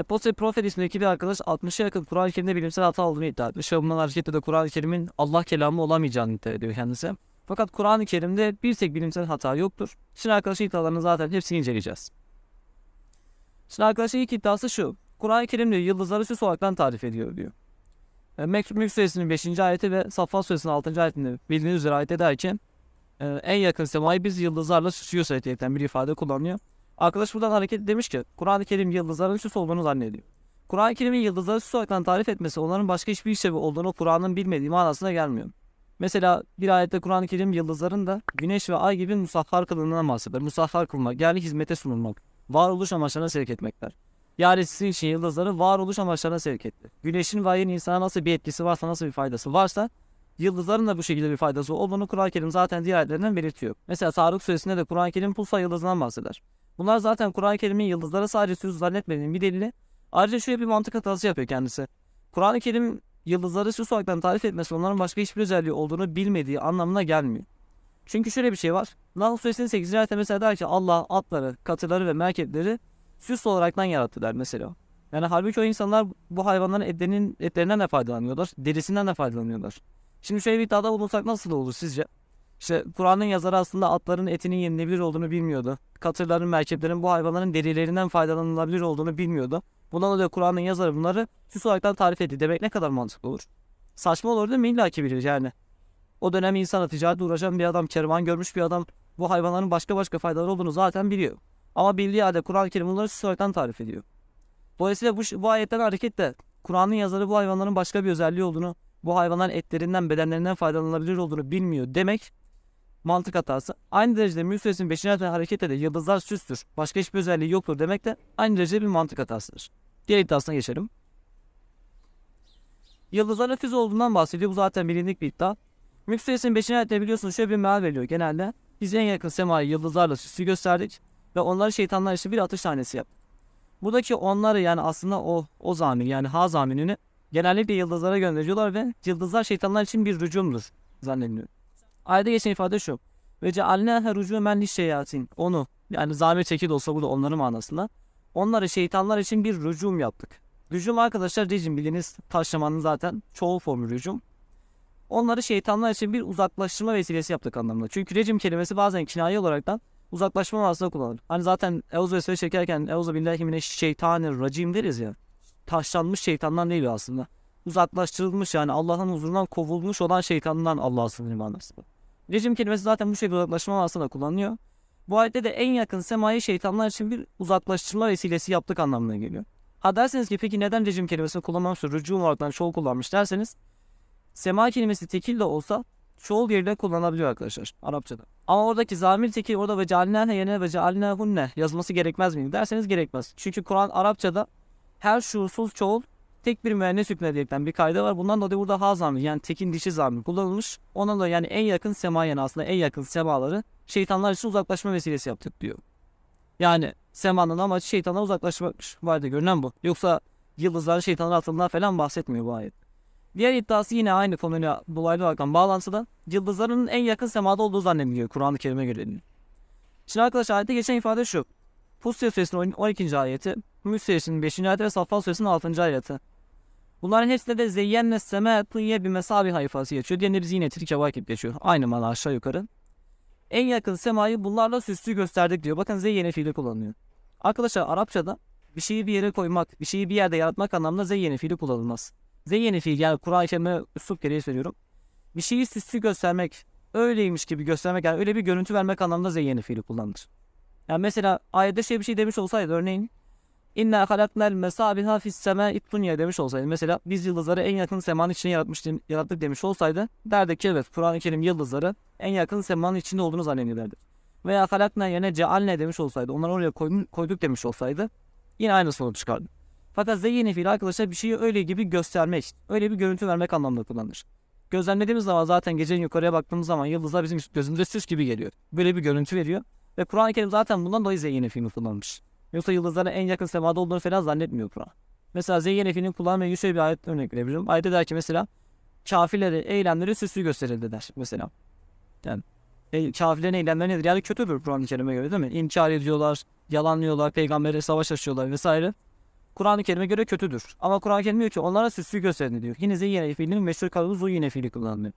Apostle Prophet ismindeki bir arkadaş 60'a yakın Kur'an-ı Kerim'de bilimsel hata olduğunu iddia etmiş. Ve bundan hareketle de Kur'an-ı Kerim'in Allah kelamı olamayacağını iddia ediyor kendisi. Fakat Kur'an-ı Kerim'de bir tek bilimsel hata yoktur. Şimdi arkadaşın iddialarını zaten hepsini inceleyeceğiz. Şimdi arkadaşın ilk iddiası şu. Kur'an-ı Kerim diyor yıldızları süs olaraktan tarif ediyor diyor. E, Mek- Mülk suresinin 5. ayeti ve Saffat suresinin 6. ayetinde bildiğiniz üzere ayet eder e, en yakın semayı biz yıldızlarla süsüyoruz diyerekten bir ifade kullanıyor. Arkadaş buradan hareket demiş ki Kur'an-ı Kerim yıldızların süs olduğunu zannediyor. Kur'an-ı Kerim'in yıldızları süs olarak tarif etmesi onların başka hiçbir sebebi olduğunu Kur'an'ın bilmediği manasına gelmiyor. Mesela bir ayette Kur'an-ı Kerim yıldızların da güneş ve ay gibi musahhar kılığından bahseder. Musahhar kılmak yani hizmete sunulmak. Varoluş amaçlarına sevk etmekler. Yani sizin için yıldızları varoluş amaçlarına sevk etti. Güneşin ve ayın insana nasıl bir etkisi varsa, nasıl bir faydası varsa yıldızların da bu şekilde bir faydası olduğunu Kur'an-ı Kerim zaten diğer ayetlerinden belirtiyor. Mesela Tarık suresinde de Kur'an-ı Kerim pulsa yıldızından bahseder. Bunlar zaten Kur'an-ı Kerim'in yıldızlara sadece süs zannetmediğinin bir delili. Ayrıca şöyle bir mantık hatası yapıyor kendisi. Kur'an-ı Kerim yıldızları süs olarak tarif etmesi onların başka hiçbir özelliği olduğunu bilmediği anlamına gelmiyor. Çünkü şöyle bir şey var. Nahl suresinin 8. ayette mesela der ki Allah atları, katırları ve merkepleri süs olaraktan yarattı der mesela. Yani halbuki o insanlar bu hayvanların etlerinin, etlerinden de faydalanıyorlar. Derisinden de faydalanıyorlar. Şimdi şöyle bir iddiada bulunsak nasıl olur sizce? İşte Kur'an'ın yazarı aslında atların etinin yenilebilir olduğunu bilmiyordu. Katırların, merkeplerin bu hayvanların derilerinden faydalanılabilir olduğunu bilmiyordu. Bundan dolayı Kur'an'ın yazarı bunları süs olaraktan tarif etti. Demek ne kadar mantıklı olur? Saçma olur değil mi? İlla ki bilir yani. O dönem insana ticaretle uğraşan bir adam, kervan görmüş bir adam bu hayvanların başka başka faydaları olduğunu zaten biliyor. Ama bildiği halde Kur'an-ı Kerim bunları süs olaraktan tarif ediyor. Dolayısıyla bu, bu ayetten hareketle Kur'an'ın yazarı bu hayvanların başka bir özelliği olduğunu, bu hayvanların etlerinden, bedenlerinden faydalanılabilir olduğunu bilmiyor demek mantık hatası. Aynı derecede Mülk Suresinin 5. ayetten hareketle de yıldızlar süstür, başka hiçbir özelliği yoktur demek de aynı derecede bir mantık hatasıdır. Diğer iddiasına geçelim. Yıldızların füze olduğundan bahsediyor. Bu zaten bilindik bir iddia. Mülk Suresinin 5. ayette biliyorsunuz şöyle bir meal veriyor genelde. Biz en yakın semayı yıldızlarla süslü gösterdik ve onları şeytanlar için bir atış tanesi yaptık. Buradaki onları yani aslında o o zamir yani ha zamirini genellikle yıldızlara gönderiyorlar ve yıldızlar şeytanlar için bir rücumdur zannediliyor. Ayette geçen ifade şu. Ve cealnâhe rücûmen lişşeyatin. Onu yani zamir çekil olsa bu da onların manasında. Onları şeytanlar için bir rücum yaptık. Rücum arkadaşlar rejim bildiğiniz taşlamanın zaten çoğul formu rücum. Onları şeytanlar için bir uzaklaştırma vesilesi yaptık anlamında. Çünkü rejim kelimesi bazen kinaye olaraktan uzaklaşma manasında kullanılır. Hani zaten Euzu Vesvese çekerken Euzu billahi mineşşeytanirracim deriz ya. Taşlanmış şeytandan değil aslında. Uzaklaştırılmış yani Allah'ın huzurundan kovulmuş olan şeytandan Allah'a sınırlı manasında. Rejim kelimesi zaten bu şekilde uzaklaşma manasında kullanılıyor. Bu ayette de en yakın semayı şeytanlar için bir uzaklaştırma vesilesi yaptık anlamına geliyor. Ha derseniz ki peki neden rejim kelimesini kullanmamış, rücu olaraktan çoğul kullanmış derseniz sema kelimesi tekil de olsa çoğul yerine kullanılabiliyor arkadaşlar Arapçada. Ama oradaki zamir tekil orada ve cealnâhe yerine ve cealnâhunne yazılması gerekmez miydi derseniz gerekmez. Çünkü Kur'an Arapçada her şuursuz çoğul tek bir müennes hükmediyerekten bir kayda var. Bundan dolayı burada ha zamir yani tekin dişi zamir kullanılmış. Ondan dolayı yani en yakın sema yani aslında en yakın semaları şeytanlar için uzaklaşma vesilesi yaptık diyor. Yani semanın amacı şeytandan uzaklaşmakmış. Vardı görünen bu. Yoksa yıldızların şeytanlara atıldığından falan bahsetmiyor bu ayet. Diğer iddiası yine aynı konuyla dolaylı olarak bağlantıda yıldızların en yakın semada olduğu zannediliyor Kur'an-ı Kerim'e göre. Şimdi arkadaşlar ayette geçen ifade şu. Fussilet suresinin 12. ayeti, Mülk suresinin 5. ayeti ve Saffat suresinin 6. ayeti. Bunların hepsinde de zeyyenne seme tıyye bir mesabi hayfası geçiyor. Diğerinde biz yine tilke vakit geçiyor. Aynı mana aşağı yukarı. En yakın semayı bunlarla süslü gösterdik diyor. Bakın zeyyene fiili kullanılıyor. Arkadaşlar Arapçada bir şeyi bir yere koymak, bir şeyi bir yerde yaratmak anlamında zeyyene fiili kullanılmaz. Zeyyene fiil yani Kur'an-ı Kerim'e üslup gereği söylüyorum. Bir şeyi süslü göstermek, öyleymiş gibi göstermek yani öyle bir görüntü vermek anlamında zeyyene fiili kullanılır. Yani mesela ayette şey bir şey demiş olsaydı örneğin İnna halaknel mesabiha fis sema dunya demiş olsaydı mesela biz yıldızları en yakın semanın içine yaratmış, yarattık demiş olsaydı derdik ki evet Kur'an-ı Kerim yıldızları en yakın semanın içinde olduğunu zannediyorlardı. Veya halakna yerine cealne demiş olsaydı onları oraya koy, koyduk demiş olsaydı yine aynı sonuç çıkardı. Fakat zeyyine fiil arkadaşlar bir şeyi öyle gibi göstermek, öyle bir görüntü vermek anlamında kullanılır. Gözlemlediğimiz zaman zaten gecenin yukarıya baktığımız zaman yıldızlar bizim gözümüze süs gibi geliyor. Böyle bir görüntü veriyor. Ve Kur'an-ı Kerim zaten bundan dolayı zeyyine fiilini kullanmış. Yoksa yıldızların en yakın semada olduğunu falan zannetmiyor Kur'an. Mesela zeyyine fiilini kullanmaya şöyle bir ayet örnek verebilirim. Ayette der ki mesela kafirleri, eylemleri süslü gösterildi der mesela. Yani e, kafirlerin eylemleri nedir? Yani kötüdür Kur'an-ı Kerim'e göre değil mi? İnkar ediyorlar, yalanlıyorlar, peygambere savaş açıyorlar vesaire. Kur'an-ı Kerim'e göre kötüdür. Ama Kur'an-ı Kerim diyor ki onlara süslü gösterin diyor. Yine zeyyene fiilinin meşhur kalıbı zuyine fiili kullanılıyor.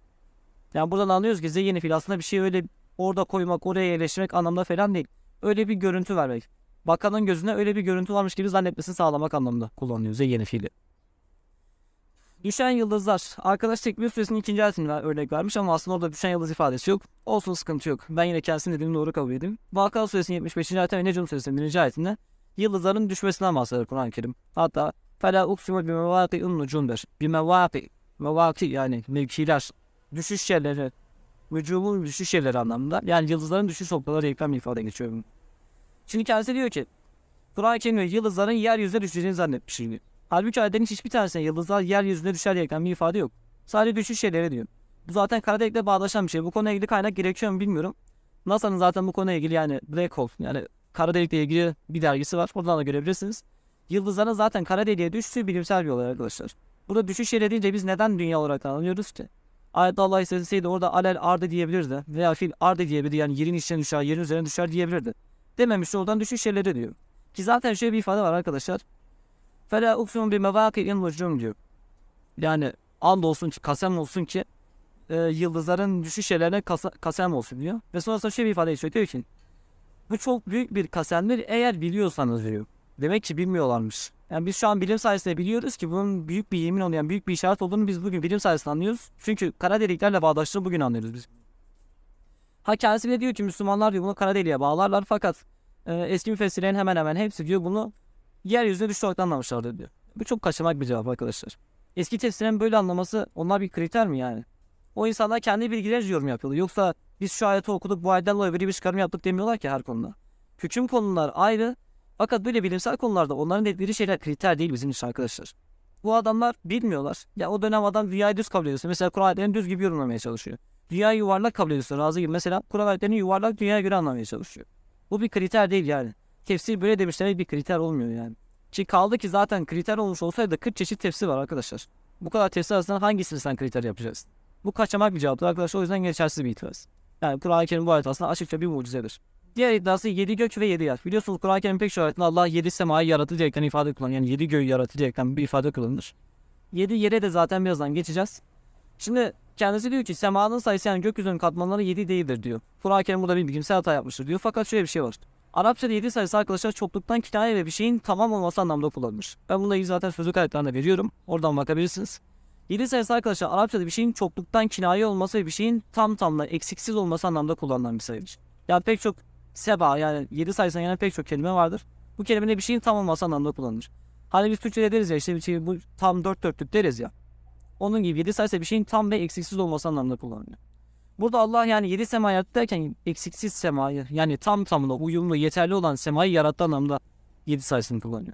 Yani buradan anlıyoruz ki zeyyene fiil aslında bir şey öyle orada koymak, oraya yerleştirmek anlamda falan değil. Öyle bir görüntü vermek bakanın gözüne öyle bir görüntü varmış gibi zannetmesini sağlamak anlamında kullanılıyor zeyyene fiili. Düşen yıldızlar. Arkadaş tekbir süresinin ikinci ayetinden örnek vermiş ama aslında orada düşen yıldız ifadesi yok. Olsun sıkıntı yok. Ben yine kendisinin dediğini doğru kabul edeyim. Vaka suresinin 75. ayetinde ve Necum suresinin 1. ayetinde yıldızların düşmesinden bahseder Kur'an-ı Kerim. Hatta Fela uksimu bimevâki'un nucum der. Bimevâki, mevâki yani mevkiler, düşüş yerleri, vücubun düşüş yerleri anlamında. Yani yıldızların düşüş noktaları ikram ifade geçiyorum. Şimdi kendisi diyor ki Kur'an-ı yıldızların yeryüzüne düşeceğini zannetmiş diyor. Halbuki ayetlerin hiçbir tanesinde yıldızlar yeryüzüne düşer diye bir ifade yok. Sadece düşüş şeyleri diyor. Bu zaten kara delikle bağdaşan bir şey. Bu konuyla ilgili kaynak gerekiyor mu bilmiyorum. NASA'nın zaten bu konuyla ilgili yani Black Hole yani kara delikle ilgili bir dergisi var. Oradan da görebilirsiniz. Yıldızların zaten kara deliğe düştüğü bilimsel bir olay arkadaşlar. Burada düşüş yeri deyince biz neden dünya olarak anlıyoruz ki? Ayette Allah isteseydi orada alel ardı diyebilirdi. Veya fil ardı diyebilirdi. Yani yerin içine düşer, yerin üzerine düşer diyebilirdi. Dememiş oradan düşüş yerleri diyor. Ki zaten şöyle bir ifade var arkadaşlar. Fela uksun bir mevaki'in nucum diyor. Yani and olsun ki, kasem olsun ki e, yıldızların düşüş yerlerine kasa, kasem olsun diyor. Ve sonrasında şöyle bir ifade geçiyor. Diyor ki bu çok büyük bir kasemdir eğer biliyorsanız diyor. Demek ki bilmiyorlarmış. Yani biz şu an bilim sayesinde biliyoruz ki bunun büyük bir yemin olan büyük bir işaret olduğunu biz bugün bilim sayesinde anlıyoruz. Çünkü kara deliklerle bağdaştığını bugün anlıyoruz biz. Ha kendisi bile diyor ki Müslümanlar diyor bunu kara deliğe bağlarlar fakat e, eski müfessirlerin hemen hemen hepsi diyor bunu yeryüzüne düştü olarak anlamışlardır diyor. Bu çok kaçamak bir cevap arkadaşlar. Eski tefsirin böyle anlaması onlar bir kriter mi yani? O insanlar kendi bilgilerce yorum yapıyorlar. Yoksa biz şu ayeti okuduk bu ayetten dolayı bir çıkarım yaptık demiyorlar ki her konuda. Hüküm konular ayrı fakat böyle bilimsel konularda onların dedikleri şeyler kriter değil bizim için arkadaşlar. Bu adamlar bilmiyorlar. Ya o dönem adam dünyayı düz kabul ediyorsa mesela Kur'an ayetlerini düz gibi yorumlamaya çalışıyor. Dünyayı yuvarlak kabul ediyorsa razı gibi mesela Kur'an ayetlerini yuvarlak dünyaya göre anlamaya çalışıyor. Bu bir kriter değil yani. Tefsir böyle demişler bir kriter olmuyor yani. Ki kaldı ki zaten kriter olmuş olsaydı 40 çeşit tefsir var arkadaşlar. Bu kadar tefsir arasından hangisini sen kriter yapacaksın? Bu kaçamak bir cevaptır arkadaşlar o yüzden geçersiz bir itiraz. Yani Kur'an-ı Kerim bu ayet aslında açıkça bir mucizedir. Diğer iddiası 7 gök ve 7 yer. Biliyorsunuz Kur'an-ı Kerim pek çok ayetinde Allah 7 semayı yarattı diyerekten ifade kullanır. Yani 7 göğü yarattı diyerekten bir ifade kullanılır. 7 yere de zaten birazdan geçeceğiz. Şimdi kendisi diyor ki semanın sayısı yani gökyüzünün katmanları 7 değildir diyor. Kur'an-ı Kerim burada bir bilimsel hata yapmıştır diyor. Fakat şöyle bir şey var. Arapçada 7 sayısı arkadaşlar çokluktan kinaye ve bir şeyin tamam olması anlamda kullanılır. Ben bununla ilgili zaten sözlük kayıtlarında veriyorum. Oradan bakabilirsiniz. 7 sayısı arkadaşlar Arapçada bir şeyin çokluktan kinaye olması ve bir şeyin tam tamla eksiksiz olması anlamda kullanılan bir sayıdır. Yani pek çok seba yani 7 sayısına yani pek çok kelime vardır. Bu kelimenin bir şeyin tam olması anlamda kullanılır. Hani biz Türkçe'de deriz ya işte bir şey bu tam dört dörtlük deriz ya. Onun gibi 7 sayısı bir şeyin tam ve eksiksiz olması anlamda kullanılıyor. Burada Allah yani 7 sema yarattı derken eksiksiz semayı yani tam tamına uyumlu yeterli olan semayı yarattı anlamda 7 sayısını kullanıyor.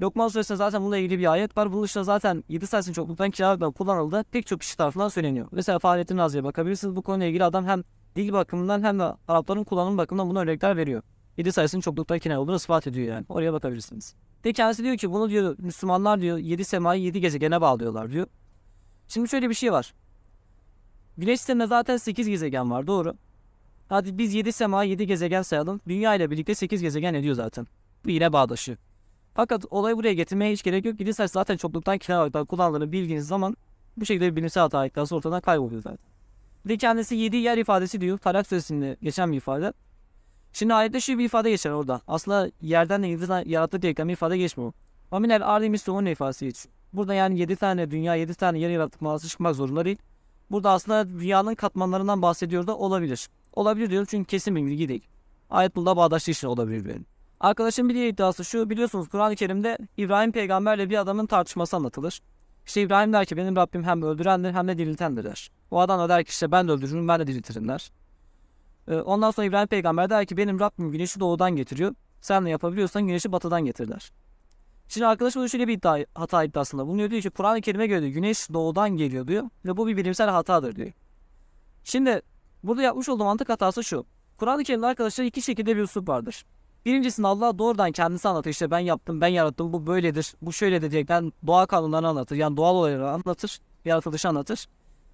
Lokman suresinde zaten bununla ilgili bir ayet var. Bunun dışında zaten 7 sayısının çokluktan kiralıkla kullanıldı. Pek çok kişi tarafından söyleniyor. Mesela Fahrettin Razi'ye bakabilirsiniz. Bu konuyla ilgili adam hem dil bakımından hem de Arapların kullanım bakımından buna örnekler veriyor. 7 sayısının çokluktan kinaye olduğunu ispat ediyor yani. Oraya bakabilirsiniz. De kendisi diyor ki bunu diyor Müslümanlar diyor 7 semayı 7 gezegene bağlıyorlar diyor. Şimdi şöyle bir şey var. Güneş sisteminde zaten 8 gezegen var doğru. Hadi biz 7 sema 7 gezegen sayalım. Dünya ile birlikte 8 gezegen ediyor zaten. Bu yine bağdaşı. Fakat olayı buraya getirmeye hiç gerek yok. 7 sayısı zaten çokluktan kiralıktan kullandığını bildiğiniz zaman bu şekilde bir bilimsel hata iddiası ortadan kayboluyor zaten. Bir kendisi 7 yer ifadesi diyor. Talak suresinde geçen bir ifade. Şimdi ayette şu bir ifade geçer orada. Aslında yerden de yıldızdan yarattı diye bir ifade geçmiyor. Aminel ardi mislumun ifadesi geçiyor. Burada yani 7 tane dünya 7 tane yer yaratılması çıkmak zorunda değil. Burada aslında dünyanın katmanlarından bahsediyor da olabilir. Olabilir diyorum çünkü kesin bir bilgi değil. Ayet bununla bağdaştığı için olabilir benim. Arkadaşım bir diğer iddiası şu biliyorsunuz Kur'an-ı Kerim'de İbrahim peygamberle bir adamın tartışması anlatılır. İşte İbrahim der ki benim Rabbim hem öldürendir hem de diriltendir der. O adam da der ki işte ben de öldürürüm ben de diriltirim der. Ee, Ondan sonra İbrahim peygamber der ki benim Rabbim güneşi doğudan getiriyor. Sen de yapabiliyorsan güneşi batıdan getir der. Şimdi arkadaşım burada şöyle bir iddia, hata iddiasında bulunuyor. Diyor ki Kur'an-ı Kerim'e göre diyor, güneş doğudan geliyor diyor. Ve bu bir bilimsel hatadır diyor. Şimdi burada yapmış olduğum mantık hatası şu. Kur'an-ı Kerim'de arkadaşlar iki şekilde bir usul vardır. Birincisinde Allah doğrudan kendisi anlatır. İşte ben yaptım, ben yarattım, bu böyledir, bu şöyledir diyerekten doğa kanunlarını anlatır. Yani doğal olayları anlatır, yaratılışı anlatır.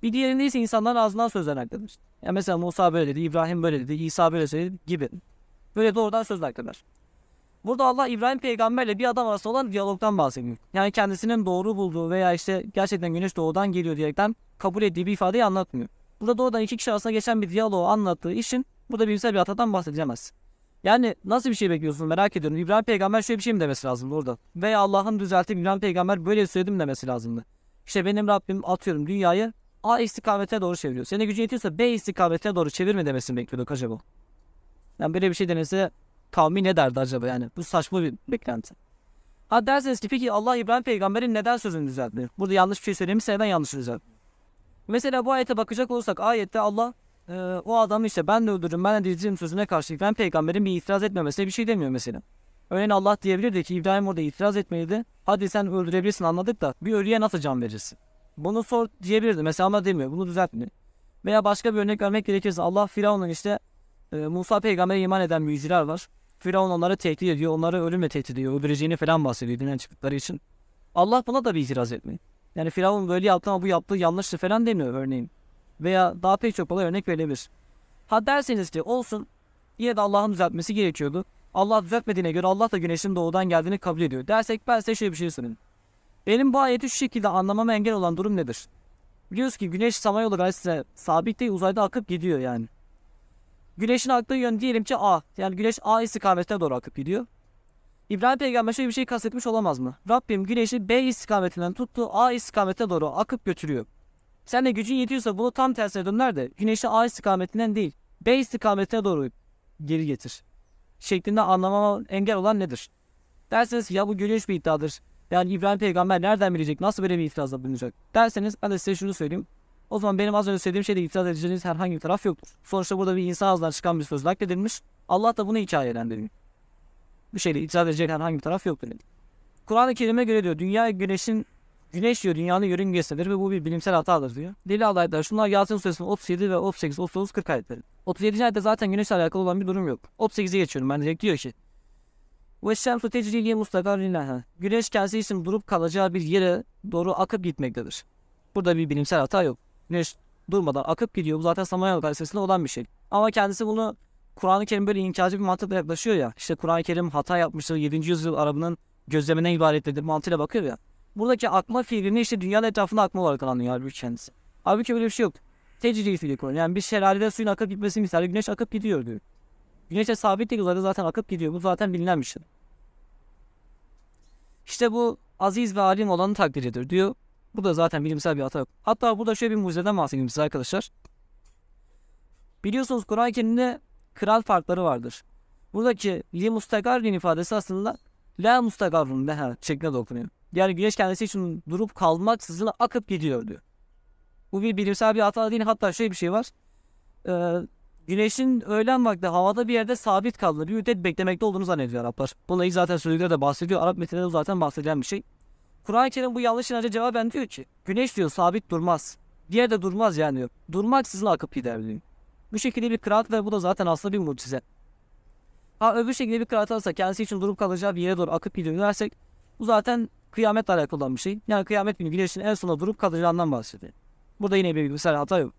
Bir diğerinde ise insanların ağzından sözler nakledir. Yani mesela Musa böyle dedi, İbrahim böyle dedi, İsa böyle söyledi gibi. Böyle doğrudan söz nakleder. Burada Allah İbrahim peygamberle bir adam arasında olan diyalogdan bahsediyor. Yani kendisinin doğru bulduğu veya işte gerçekten güneş doğudan geliyor diyerekten kabul ettiği bir ifadeyi anlatmıyor. Burada doğrudan iki kişi arasında geçen bir diyaloğu anlattığı için burada bilimsel bir hatadan bahsedilemez. Yani nasıl bir şey bekliyorsun merak ediyorum. İbrahim peygamber şöyle bir şey mi demesi lazımdı orada? Veya Allah'ın düzeltip İbrahim peygamber böyle söyledim demesi lazımdı. İşte benim Rabbim atıyorum dünyayı A istikametine doğru çeviriyor. Senin gücün yetiyorsa B istikametine doğru çevirme demesini bekliyorduk acaba. Yani böyle bir şey denese kavmi ne derdi acaba yani? Bu saçma bir beklenti. Ha derseniz ki peki Allah İbrahim peygamberin neden sözünü düzeltti? Burada yanlış bir şey söylemişse neden yanlış düzeltti? Mesela bu ayete bakacak olursak ayette Allah e, o adamı işte ben de öldürürüm ben de diriltirim sözüne karşı İbrahim peygamberin bir itiraz etmemesine bir şey demiyor mesela. Örneğin Allah diyebilirdi ki İbrahim orada itiraz etmeydi. Hadi sen öldürebilirsin anladık da bir ölüye nasıl can verirsin? Bunu sor diyebilirdi mesela ama demiyor. Bunu düzeltmiyor. Veya başka bir örnek vermek gerekirse Allah Firavun'un işte e, Musa peygambere iman eden müjdeler var. Firavun onları tehdit ediyor. Onları ölümle tehdit ediyor. Öldüreceğini falan bahsediyor dinden çıktıkları için. Allah buna da bir itiraz etmiyor. Yani Firavun böyle yaptı ama bu yaptığı yanlıştı falan demiyor örneğin. Veya daha pek çok olay örnek verilebilir. Ha derseniz ki olsun yine de Allah'ın düzeltmesi gerekiyordu. Allah düzeltmediğine göre Allah da güneşin doğudan geldiğini kabul ediyor. Dersek ben size şöyle bir şey söyleyeyim. Benim bu ayeti şu şekilde anlamama engel olan durum nedir? Biliyoruz ki güneş Samanyolu galaksisine sabit değil uzayda akıp gidiyor yani. Güneşin aktığı yön diyelim ki A. Yani güneş A istikametine doğru akıp gidiyor. İbrahim peygamber şöyle bir şey kastetmiş olamaz mı? Rabbim güneşi B istikametinden tuttu A istikametine doğru akıp götürüyor. Sen de gücün yetiyorsa bunu tam tersine döner de güneşi A istikametinden değil B istikametine doğru geri getir. Şeklinde anlamama engel olan nedir? Derseniz ya bu güneş bir iddiadır. Yani İbrahim peygamber nereden bilecek? Nasıl böyle bir itirazda bulunacak? Derseniz ben de size şunu söyleyeyim. O zaman benim az önce söylediğim şeyde itiraz edeceğiniz herhangi bir taraf yoktur. Sonuçta burada bir insan ağzından çıkan bir söz nakledilmiş. Allah da bunu hikayelendiriyor. Bir şeyle itiraz edecek herhangi bir taraf yoktur. dedi. Kur'an-ı Kerim'e göre diyor dünya güneşin güneş diyor dünyanın yörüngesidir ve bu bir bilimsel hatadır diyor. Deli ayetler şunlar Yasin suresinin 37 ve 38, 39, 40 ayetleri. 37. ayette zaten güneşle alakalı olan bir durum yok. 38'e geçiyorum ben direkt diyor ki ve şemsu tecriliye mustakarrineha. Güneş kendisi için durup kalacağı bir yere doğru akıp gitmektedir. Burada bir bilimsel hata yok. Güneş durmadan akıp gidiyor. Bu zaten Samanyolu Galaksisi'nde olan bir şey. Ama kendisi bunu Kur'an-ı Kerim böyle inkarcı bir mantıkla yaklaşıyor ya. İşte Kur'an-ı Kerim hata yapmıştır. 7. yüzyıl Arabının gözleminden ibaretlidir mantığıyla bakıyor ya. Buradaki akma fiilini işte dünyanın etrafında akma olarak anlıyor halbuki kendisi. Halbuki böyle bir şey yok. Tecrili fiili Kur'an. Yani bir şelalede suyun akıp gitmesi misali güneş akıp gidiyor diyor. Güneşe sabit değil uzayda zaten akıp gidiyor. Bu zaten bilinen bir şey. İşte bu aziz ve alim olanı takdiridir diyor. Bu da zaten bilimsel bir hata yok. Hatta burada şöyle bir mucizeden bahsedeyim size arkadaşlar. Biliyorsunuz Kur'an-ı Kerim'de kral farkları vardır. Buradaki li mustagarrin ifadesi aslında la mustagarrun leha şeklinde de okunuyor. Yani güneş kendisi için durup kalmaksızın akıp gidiyor diyor. Bu bir bilimsel bir hata değil. Hatta şöyle bir şey var. Ee, güneşin öğlen vakti havada bir yerde sabit kaldığını, bir müddet beklemekte olduğunu zannediyor Araplar. Bununla zaten sözlükleri de bahsediyor. Arap metinlerinde zaten bahsedilen bir şey. Kur'an-ı Kerim bu yanlış inanca cevaben diyor ki güneş diyor sabit durmaz. Diğer de durmaz yani diyor. Durmaksızın akıp gider diyor. Bu şekilde bir kıraat ve bu da zaten aslında bir mucize. Ha öbür şekilde bir kıraat alırsa kendisi için durup kalacağı bir yere doğru akıp gidiyor dersek bu zaten kıyametle alakalı olan bir şey. Yani kıyamet günü güneşin en sonunda durup kalacağından bahsediyor. Burada yine bir bilgisayar hata yok.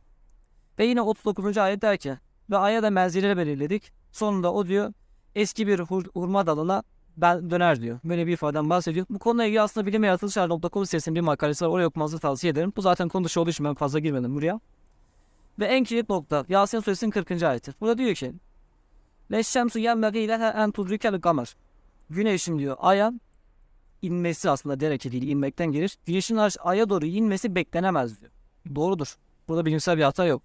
Ve yine 39. ayet der ki ve aya da menzileri belirledik. Sonunda o diyor eski bir hur- hurma dalına ben döner diyor. Böyle bir ifadeden bahsediyor. Bu konuyla ilgili aslında bilim ve yaratılışlar.com sitesinin bir makalesi var. Oraya okumanızı tavsiye ederim. Bu zaten konu dışı olduğu için ben fazla girmedim buraya. Ve en kilit nokta Yasin suresinin 40. ayeti. Burada diyor ki Leşşemsu yemmeri ile en tudrikel gamer. Güneşin diyor aya inmesi aslında derece değil inmekten gelir. Güneşin aya doğru inmesi beklenemez diyor. Doğrudur. Burada bilimsel bir hata yok.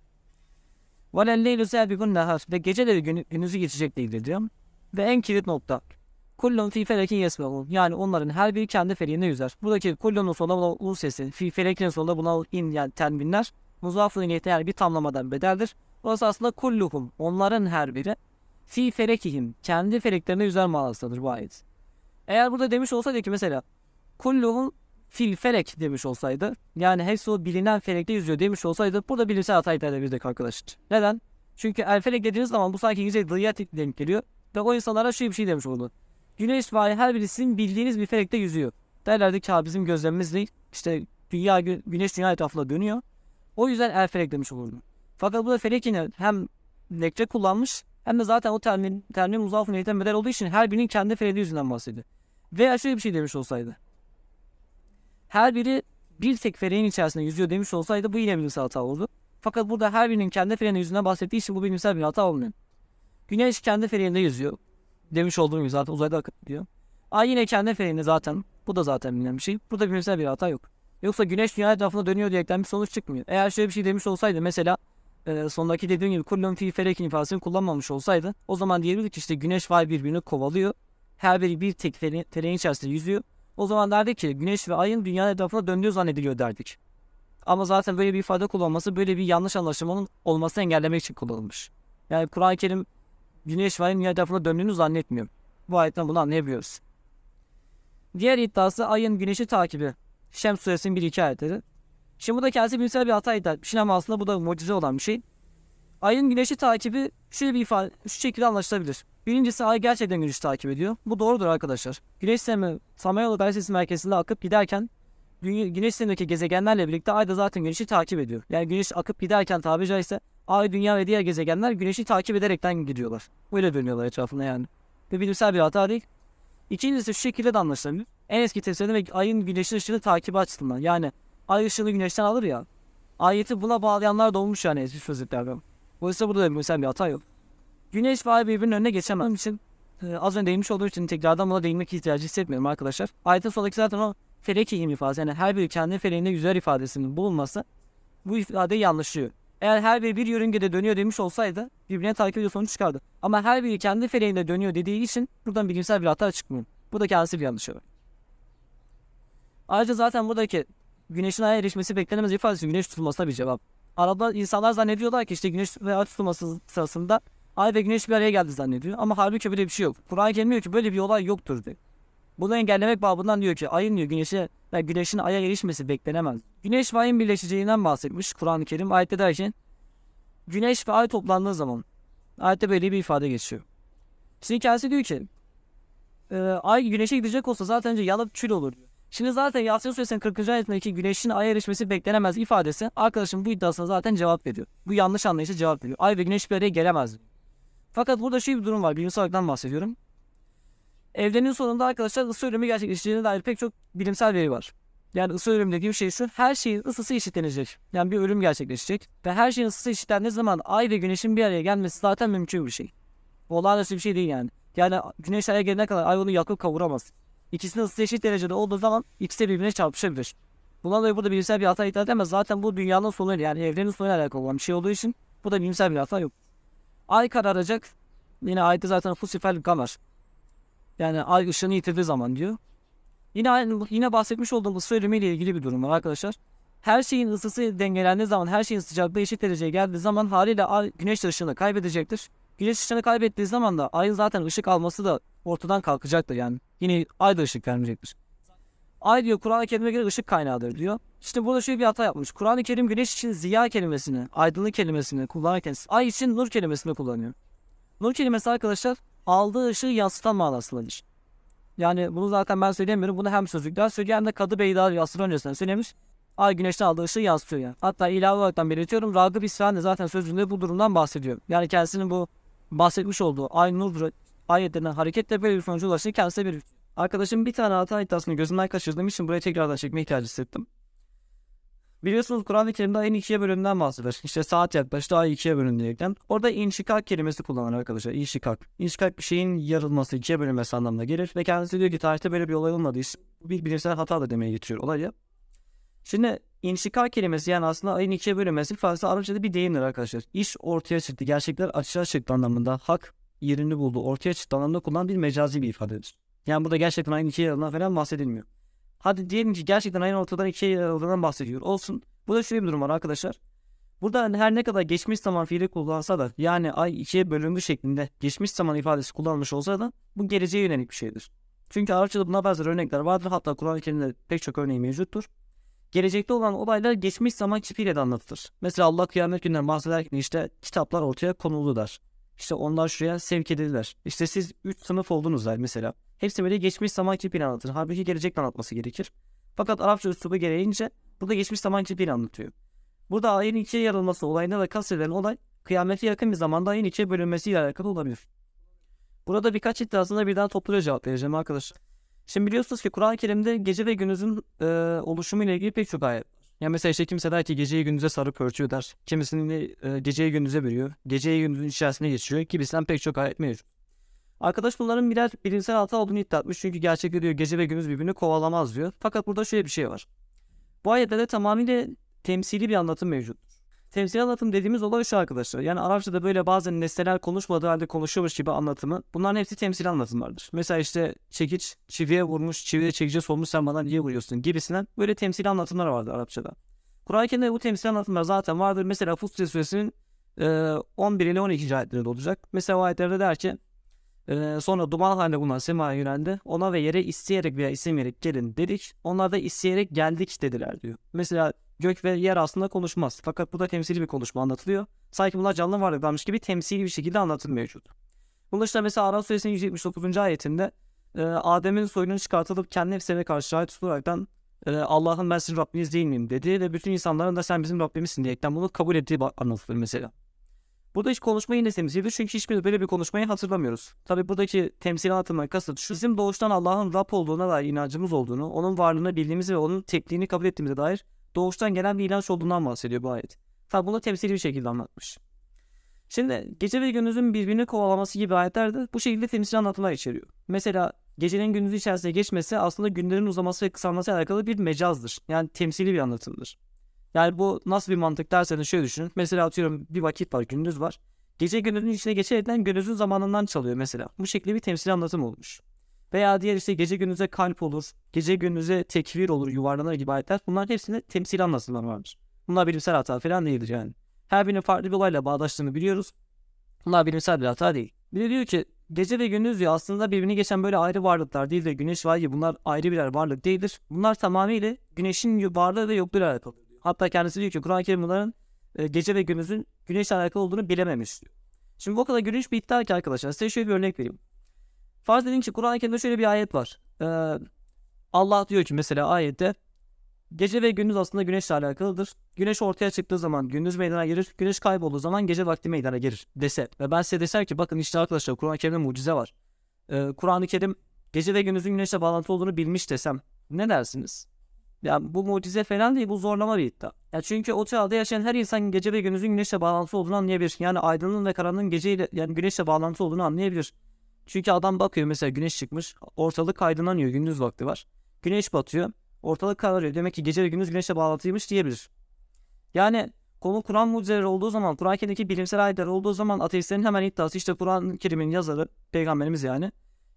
Valelleylu selbigun nehar ve geceleri gün, gününüzü geçecek değildir diyor. Ve en kilit nokta Kullun fi felekin yesmehun. Yani onların her biri kendi feleğinde yüzer. Buradaki kullunun sonunda buna u sesi, fi felekin sonunda buna in yani tenbinler. Muzafın niyeti yani bir tamlamadan bedeldir. Burası aslında kulluhum. Onların her biri. Fi felekihim. Kendi feleklerine yüzer manasındadır bu ayet. Eğer burada demiş olsaydı ki mesela kulluhum fil felek demiş olsaydı yani hepsi o bilinen felekte yüzüyor demiş olsaydı burada bilimsel hata edebilirdik arkadaşlar. Neden? Çünkü el felek dediğiniz zaman bu sanki yüzey dıyat denk geliyor ve o insanlara şöyle bir şey demiş oldu. Güneş ve her biri sizin bildiğiniz bir felekte yüzüyor. Derlerdi ki "Ha, bizim gözlemimiz değil. İşte dünya gü- güneş dünya etrafında dönüyor. O yüzden el felek demiş olurdu. Fakat burada felek yine hem lekçe kullanmış Hem de zaten o termin, termin muzafın eğitim bedel olduğu için her birinin kendi feridi yüzünden bahsediyor. Veya şöyle bir şey demiş olsaydı. Her biri bir tek fereğin içerisinde yüzüyor demiş olsaydı bu yine bilimsel hata olurdu. Fakat burada her birinin kendi fereğinin yüzünden bahsettiği için bu bilimsel bir hata olmuyor. Güneş kendi fereğinde yüzüyor. Demiş olduğum gibi zaten uzayda akıp gidiyor. Ay yine kendi fereğinde zaten. Bu da zaten bilinen bir şey. Burada bilimsel bir hata yok. Yoksa güneş dünya etrafında dönüyor diyerekten bir sonuç çıkmıyor. Eğer şöyle bir şey demiş olsaydı mesela e, sondaki dediğim gibi kullun fi felekin ifadesini kullanmamış olsaydı o zaman diyebilirdik işte güneş ve ay birbirini kovalıyor. Her biri bir tek fere, feleğin içerisinde yüzüyor. O zaman derdik ki güneş ve ayın dünya etrafında döndüğü zannediliyor derdik. Ama zaten böyle bir ifade kullanması böyle bir yanlış anlaşılmanın olmasını engellemek için kullanılmış. Yani Kur'an-ı Kerim güneş ve dünya etrafında döndüğünü zannetmiyor. Bu ayetten bunu anlayabiliyoruz. Diğer iddiası ayın güneşi takibi. Şems suresinin 1-2 ayetleri. Şimdi bu da kendisi bilimsel bir hata iddia etmiş ama aslında bu da mucize olan bir şey. Ayın güneşi takibi şöyle bir ifade, şu şekilde anlaşılabilir. Birincisi ay gerçekten güneşi takip ediyor. Bu doğrudur arkadaşlar. Güneş sistemi Samanyolu Galaksisi merkezinde akıp giderken güneş sistemindeki gezegenlerle birlikte ay da zaten güneşi takip ediyor. Yani güneş akıp giderken tabiri caizse ay, dünya ve diğer gezegenler güneşi takip ederekten gidiyorlar. Böyle dönüyorlar etrafında yani. Ve bilimsel bir hata değil. İkincisi şu şekilde de anlaşılabilir. En eski tefsirde ve ayın güneşin ışığını takibi açısından. Yani ay ışığını güneşten alır ya. Ayeti buna bağlayanlar da olmuş yani eski sözlüklerden. Dolayısıyla burada da mesela bir hata yok. Güneş ve ay birbirinin önüne geçemem için e, az önce değinmiş olduğu için tekrardan buna değinmek ihtiyacı hissetmiyorum arkadaşlar. Ayetin sonundaki zaten o felek ihim ifadesi yani her biri kendi feleğinde yüzer ifadesinin bulunması bu ifadeyi yanlışlıyor. Eğer her biri bir yörüngede dönüyor demiş olsaydı birbirine takip ediyor sonuç çıkardı. Ama her biri kendi feleğinde dönüyor dediği için buradan bilimsel bir hata çıkmıyor. Bu da kendisi bir yanlış olarak. Ayrıca zaten buradaki güneşin aya erişmesi beklenemez ifadesi güneş tutulmasına bir cevap. Arada insanlar zannediyorlar ki işte güneş ve ay tutulması sırasında ay ve güneş bir araya geldi zannediyor. Ama halbuki böyle bir şey yok. Kur'an-ı Kerim diyor ki böyle bir olay yoktur diyor. Bunu engellemek babından diyor ki ayın diyor güneşe ve güneşin aya erişmesi beklenemez. Güneş ve ayın birleşeceğinden bahsetmiş Kur'an-ı Kerim. Ayette der ki güneş ve ay toplandığı zaman ayette böyle bir ifade geçiyor. Şimdi kendisi diyor ki e, ay güneşe gidecek olsa zaten yanıp kül olur diyor. Şimdi zaten Yasin Suresinin 40. ayetindeki güneşin aya erişmesi beklenemez ifadesi arkadaşım bu iddiasına zaten cevap veriyor. Bu yanlış anlayışa cevap veriyor. Ay ve güneş bir araya gelemez. Fakat burada şöyle bir durum var. Bilimsel olarak bahsediyorum. Evrenin sonunda arkadaşlar ısı ölümü gerçekleşeceğine dair pek çok bilimsel veri var. Yani ısı ölümü dediğim şey şu. Her şeyin ısısı eşitlenecek. Yani bir ölüm gerçekleşecek. Ve her şeyin ısısı eşitlendiği zaman ay ve güneşin bir araya gelmesi zaten mümkün bir şey. Olağanüstü bir şey değil yani. Yani güneş aya gelene kadar ay onu yakıp kavuramaz. İkisinin ısı eşit derecede olduğu zaman ikisi birbirine çarpışabilir. Bundan dolayı burada bilimsel bir hata iddia edemez. Zaten bu dünyanın sonuyla yani evrenin sonuyla alakalı olan bir şey olduğu için bu da bilimsel bir hata yok. Ay kararacak. Yine ayette zaten fusifel kamer. Yani ay ışığını yitirdiği zaman diyor. Yine yine bahsetmiş olduğum ısı ölümü ile ilgili bir durum var arkadaşlar. Her şeyin ısısı dengelendiği zaman, her şeyin sıcaklığı eşit dereceye geldiği zaman haliyle ay güneş ışığını kaybedecektir. Güneş ışığını kaybettiği zaman da ayın zaten ışık alması da ortadan kalkacaktır yani. Yine ay da ışık vermeyecektir. Ay diyor Kur'an-ı Kerim'e göre ışık kaynağıdır diyor. İşte burada şöyle bir hata yapmış. Kur'an-ı Kerim güneş için ziya kelimesini, aydınlık kelimesini kullanırken ay için nur kelimesini kullanıyor. Nur kelimesi arkadaşlar aldığı ışığı yansıtan manasındadır. Yani bunu zaten ben söyleyemiyorum. Bunu hem sözlükler söylüyor hem de Kadı Beydar asır öncesinden söylemiş. Ay güneşten aldığı ışığı yansıtıyor yani. Hatta ilave olarak belirtiyorum. Ragıp İsfahan de zaten sözünde bu durumdan bahsediyor. Yani kendisinin bu bahsetmiş olduğu ay nur ayetlerinden hareketle böyle bir sonuca ulaştığını kendisi belirtiyor. Arkadaşım bir tane hata iddiasını gözümden kaçırdığım için buraya tekrardan çekme ihtiyacı hissettim. Biliyorsunuz Kur'an-ı Kerim'de ayın ikiye bölümünden bahseder. İşte saat yaklaştı ay ikiye bölün diyerekten. Orada inşikak kelimesi kullanır arkadaşlar. İnşikak. İnşikak bir şeyin yarılması, ikiye bölünmesi anlamına gelir. Ve kendisi diyor ki tarihte böyle bir olay bu bir bilimsel hata da demeye getiriyor olayı. Şimdi inşikak kelimesi yani aslında ayın ikiye bölünmesi ifadesi Arapçada bir deyimdir arkadaşlar. İş ortaya çıktı, gerçekler açığa çıktı anlamında. Hak yerini buldu, ortaya çıktı anlamında kullanılan bir mecazi bir ifadedir. Yani burada gerçekten ayın ikiye yarıldığından falan bahsedilmiyor. Hadi diyelim ki gerçekten ayın ortadan ikiye yarıldığından bahsediyor. Olsun. Burada şöyle bir durum var arkadaşlar. Burada her ne kadar geçmiş zaman fiili kullansa da yani ay ikiye bölündü şeklinde geçmiş zaman ifadesi kullanılmış olsa da bu geleceğe yönelik bir şeydir. Çünkü Arapçada buna benzer örnekler vardır. Hatta Kur'an-ı Kerim'de pek çok örneği mevcuttur. Gelecekte olan olaylar geçmiş zaman çipiyle de anlatılır. Mesela Allah kıyamet gününden bahsederken işte kitaplar ortaya konuldu der. İşte onlar şuraya sevk edildiler. İşte siz 3 sınıf oldunuz der mesela. Hepsi böyle geçmiş zaman çipiyle anlatır. Halbuki gelecekte anlatması gerekir. Fakat Arapça üslubu gereğince burada geçmiş zaman çipiyle anlatıyor. Burada ayın ikiye yarılması olayında da kastedilen olay kıyamete yakın bir zamanda ayın ikiye bölünmesiyle alakalı olabilir. Burada birkaç iddiasına birden topluca cevap vereceğim arkadaşlar. Şimdi biliyorsunuz ki Kur'an-ı Kerim'de gece ve gündüzün e, oluşumu ile ilgili pek çok ayet var. Yani mesela işte kimse der ki geceyi gündüze sarıp örtüyor der. Kimisinin de e, geceyi gündüze bölüyor. Geceyi gündüzün içerisine geçiriyor. Gibisinden pek çok ayet mevcut. Arkadaş bunların birer bilimsel hata olduğunu iddia etmiş. Çünkü gerçekte diyor gece ve gündüz birbirini kovalamaz diyor. Fakat burada şöyle bir şey var. Bu ayetlerde tamamıyla temsili bir anlatım mevcut. Temsil anlatım dediğimiz olay şu arkadaşlar. Yani Arapçada böyle bazen nesneler konuşmadığı halde konuşuyormuş gibi anlatımı. Bunların hepsi temsil anlatımlardır. Mesela işte çekiç çiviye vurmuş, çiviye çekici sormuş sen bana niye vuruyorsun gibisinden böyle temsil anlatımlar vardır Arapçada. Kur'an-ı Kerim'de bu temsil anlatımlar zaten vardır. Mesela Fussilet suresinin e, 11 ile 12. ayetlerinde olacak. Mesela ayetlerde der ki e, sonra duman halinde bulunan semaya yöneldi. Ona ve yere isteyerek veya istemeyerek gelin dedik. Onlar da isteyerek geldik dediler diyor. Mesela gök ve yer aslında konuşmaz. Fakat burada temsili bir konuşma anlatılıyor. Sanki bunlar canlı varlıklarmış gibi temsili bir şekilde anlatım mevcut. Bunun dışında mesela Araf suresinin 179. ayetinde e, Adem'in soyunun çıkartılıp kendi nefsine karşı şahit tutularaktan e, Allah'ın ben sizin Rabbiniz değil miyim dedi ve bütün insanların da sen bizim Rabbimizsin diyerekten bunu kabul ettiği anlatılır mesela. Burada hiç konuşma yine temsilidir çünkü hiçbir böyle bir konuşmayı hatırlamıyoruz. Tabi buradaki temsil anlatımdan kasıt şu bizim doğuştan Allah'ın Rab olduğuna dair inancımız olduğunu, onun varlığını bildiğimizi ve onun tekliğini kabul ettiğimize dair doğuştan gelen bir inanç olduğundan bahsediyor bu ayet. Tabi bunu temsili bir şekilde anlatmış. Şimdi gece ve gündüzün birbirini kovalaması gibi ayetler de bu şekilde temsil anlatımlar içeriyor. Mesela gecenin gündüzü içerisinde geçmesi aslında günlerin uzaması ve kısalması alakalı bir mecazdır. Yani temsili bir anlatımdır. Yani bu nasıl bir mantık derseniz şöyle düşünün. Mesela atıyorum bir vakit var, gündüz var. Gece gündüzün içine geçerken gündüzün zamanından çalıyor mesela. Bu şekilde bir temsil anlatım olmuş. Veya diğer işte gece gündüze kalp olur, gece gündüze tekvir olur, yuvarlanır gibi ayetler. Bunların hepsinde temsil anlatımlar vardır. Bunlar bilimsel hata falan değildir yani. Her birinin farklı bir olayla bağdaştığını biliyoruz. Bunlar bilimsel bir hata değil. Bir de diyor ki gece ve gündüz diyor aslında birbirini geçen böyle ayrı varlıklar değil de güneş var ya bunlar ayrı birer varlık değildir. Bunlar tamamıyla güneşin varlığı ve yokluğuyla alakalı. Hatta kendisi diyor ki Kur'an-ı Kerim bunların e, gece ve gündüzün güneşle alakalı olduğunu bilememiş diyor. Şimdi bu kadar gülünç bir iddia ki arkadaşlar size şöyle bir örnek vereyim. Farz edin ki Kur'an-ı Kerim'de şöyle bir ayet var. Ee, Allah diyor ki mesela ayette Gece ve gündüz aslında güneşle alakalıdır. Güneş ortaya çıktığı zaman gündüz meydana gelir. Güneş kaybolduğu zaman gece vakti meydana gelir dese. Ve ben size desem ki bakın işte arkadaşlar Kur'an-ı Kerim'de mucize var. Ee, Kur'an-ı Kerim gece ve gündüzün güneşle bağlantılı olduğunu bilmiş desem ne dersiniz? Ya bu mucize falan değil bu zorlama bir iddia. Ya çünkü o çağda yaşayan her insan gece ve gündüzün güneşle bağlantılı olduğunu anlayabilir. Yani aydınlığın ve karanlığın geceyle yani güneşle bağlantılı olduğunu anlayabilir. Çünkü adam bakıyor mesela güneş çıkmış ortalık aydınlanıyor gündüz vakti var. Güneş batıyor ortalık kararıyor. Demek ki gece ve gündüz güneşle bağlantıymış diyebilir. Yani konu Kur'an mucizeleri olduğu zaman, Kur'an-ı Kerim'deki bilimsel ayetler olduğu zaman ateistlerin hemen iddiası işte Kur'an-ı Kerim'in yazarı, peygamberimiz yani.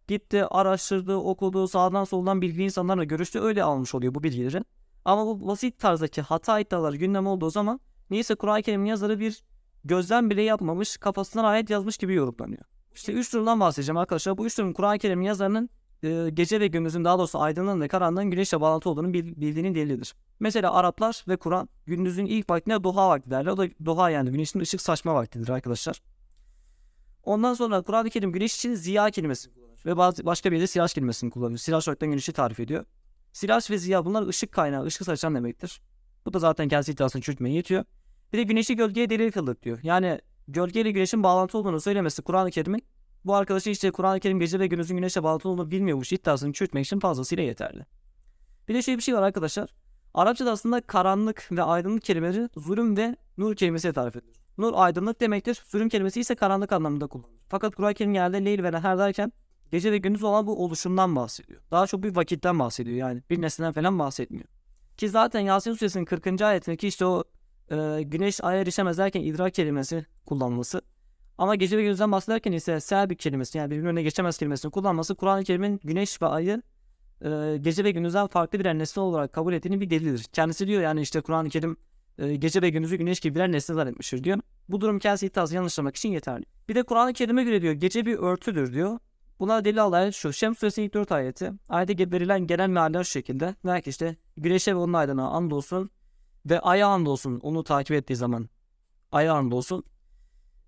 Gitti, araştırdı, okudu, sağdan soldan bilgi insanlarla görüştü. Öyle almış oluyor bu bilgileri. Ama bu basit tarzdaki hata iddiaları gündem olduğu zaman neyse Kur'an-ı Kerim'in yazarı bir gözlem bile yapmamış, kafasından ayet yazmış gibi yorumlanıyor. İşte üç durumdan bahsedeceğim arkadaşlar. Bu üç durum Kur'an-ı Kerim'in yazarının e, gece ve gündüzün daha doğrusu aydınlığın ve karanlığın güneşle bağlantı olduğunu bil, bildiğinin delilidir. Mesela Araplar ve Kur'an gündüzün ilk vaktine duha vakti derler. O da duha yani güneşin ışık saçma vaktidir arkadaşlar. Ondan sonra Kur'an-ı Kerim güneş için ziya kullanır. Ve bazı, başka bir de siraç kelimesini kullanır. Siraç olarak güneşi tarif ediyor. Siraç ve ziya bunlar ışık kaynağı, ışık saçan demektir. Bu da zaten kendisi iddiasını çürütmeye yetiyor. Bir de güneşi gölgeye delil kıldık diyor. Yani gölgeyle güneşin bağlantı olduğunu söylemesi Kur'an-ı Kerim'in bu arkadaşı işte Kur'an-ı Kerim gece ve gündüzün güneşle bağlantılı olduğunu bilmiyormuş iddiasını çürütmek için fazlasıyla yeterli. Bir de şöyle bir şey var arkadaşlar. Arapçada aslında karanlık ve aydınlık kelimeleri zulüm ve nur kelimesiyle tarif edilir. Nur aydınlık demektir. Zulüm kelimesi ise karanlık anlamında kullanılır. Fakat Kur'an-ı Kerim genelde leyl ve neher derken gece ve gündüz olan bu oluşumdan bahsediyor. Daha çok bir vakitten bahsediyor yani. Bir nesneden falan bahsetmiyor. Ki zaten Yasin suresinin 40. ayetindeki işte o e, güneş aya erişemez derken idrak kelimesi kullanılması ama gece ve gündüzden bahsederken ise selbik kelimesi yani birbirinin önüne geçemez kelimesini kullanması Kur'an-ı Kerim'in güneş ve ayı e, gece ve gündüzden farklı birer nesne olarak kabul ettiğini bir delildir. Kendisi diyor yani işte Kur'an-ı Kerim e, gece ve gündüzü güneş gibi birer nesne zannetmiştir diyor. Bu durum kendisi iddiasını yanlışlamak için yeterli. Bir de Kur'an-ı Kerim'e göre diyor gece bir örtüdür diyor. Buna delil alan şu. Şems suresinin ilk 4 ayeti. Ayette verilen genel mealler şu şekilde. Belki işte güneşe ve onun aydınlığa andolsun ve aya andolsun onu takip ettiği zaman. Aya andolsun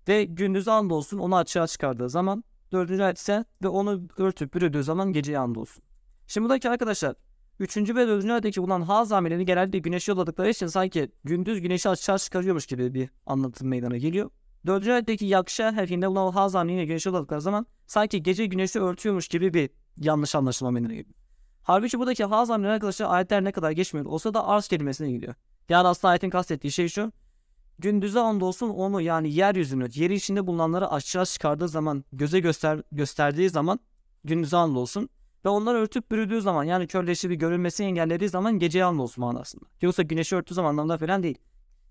ve gündüz andolsun onu açığa çıkardığı zaman dördüncü ayet ise ve onu örtüp bürüdüğü zaman geceye andolsun. Şimdi buradaki arkadaşlar üçüncü ve dördüncü ayetteki bulunan haz amirleri genelde güneşi yolladıkları için sanki gündüz güneşi açığa çıkarıyormuş gibi bir anlatım meydana geliyor. Dördüncü ayetteki yakşa harfinde bulunan hazan yine güneşi oladıkları zaman sanki gece güneşi örtüyormuş gibi bir yanlış anlaşılma meydana geliyor. Halbuki buradaki hazan arkadaşlar ayetler ne kadar geçmiyor olsa da arz kelimesine gidiyor. Yani aslında ayetin kastettiği şey şu. Gündüze andolsun onu yani yeryüzünü, yeri içinde bulunanları aşağı çıkardığı zaman, göze göster gösterdiği zaman gündüze andolsun. Ve onları örtüp bürüdüğü zaman yani körleşi bir görülmesi engellediği zaman geceye andolsun manasında. Yoksa güneşi örttüğü zaman anlamda falan değil.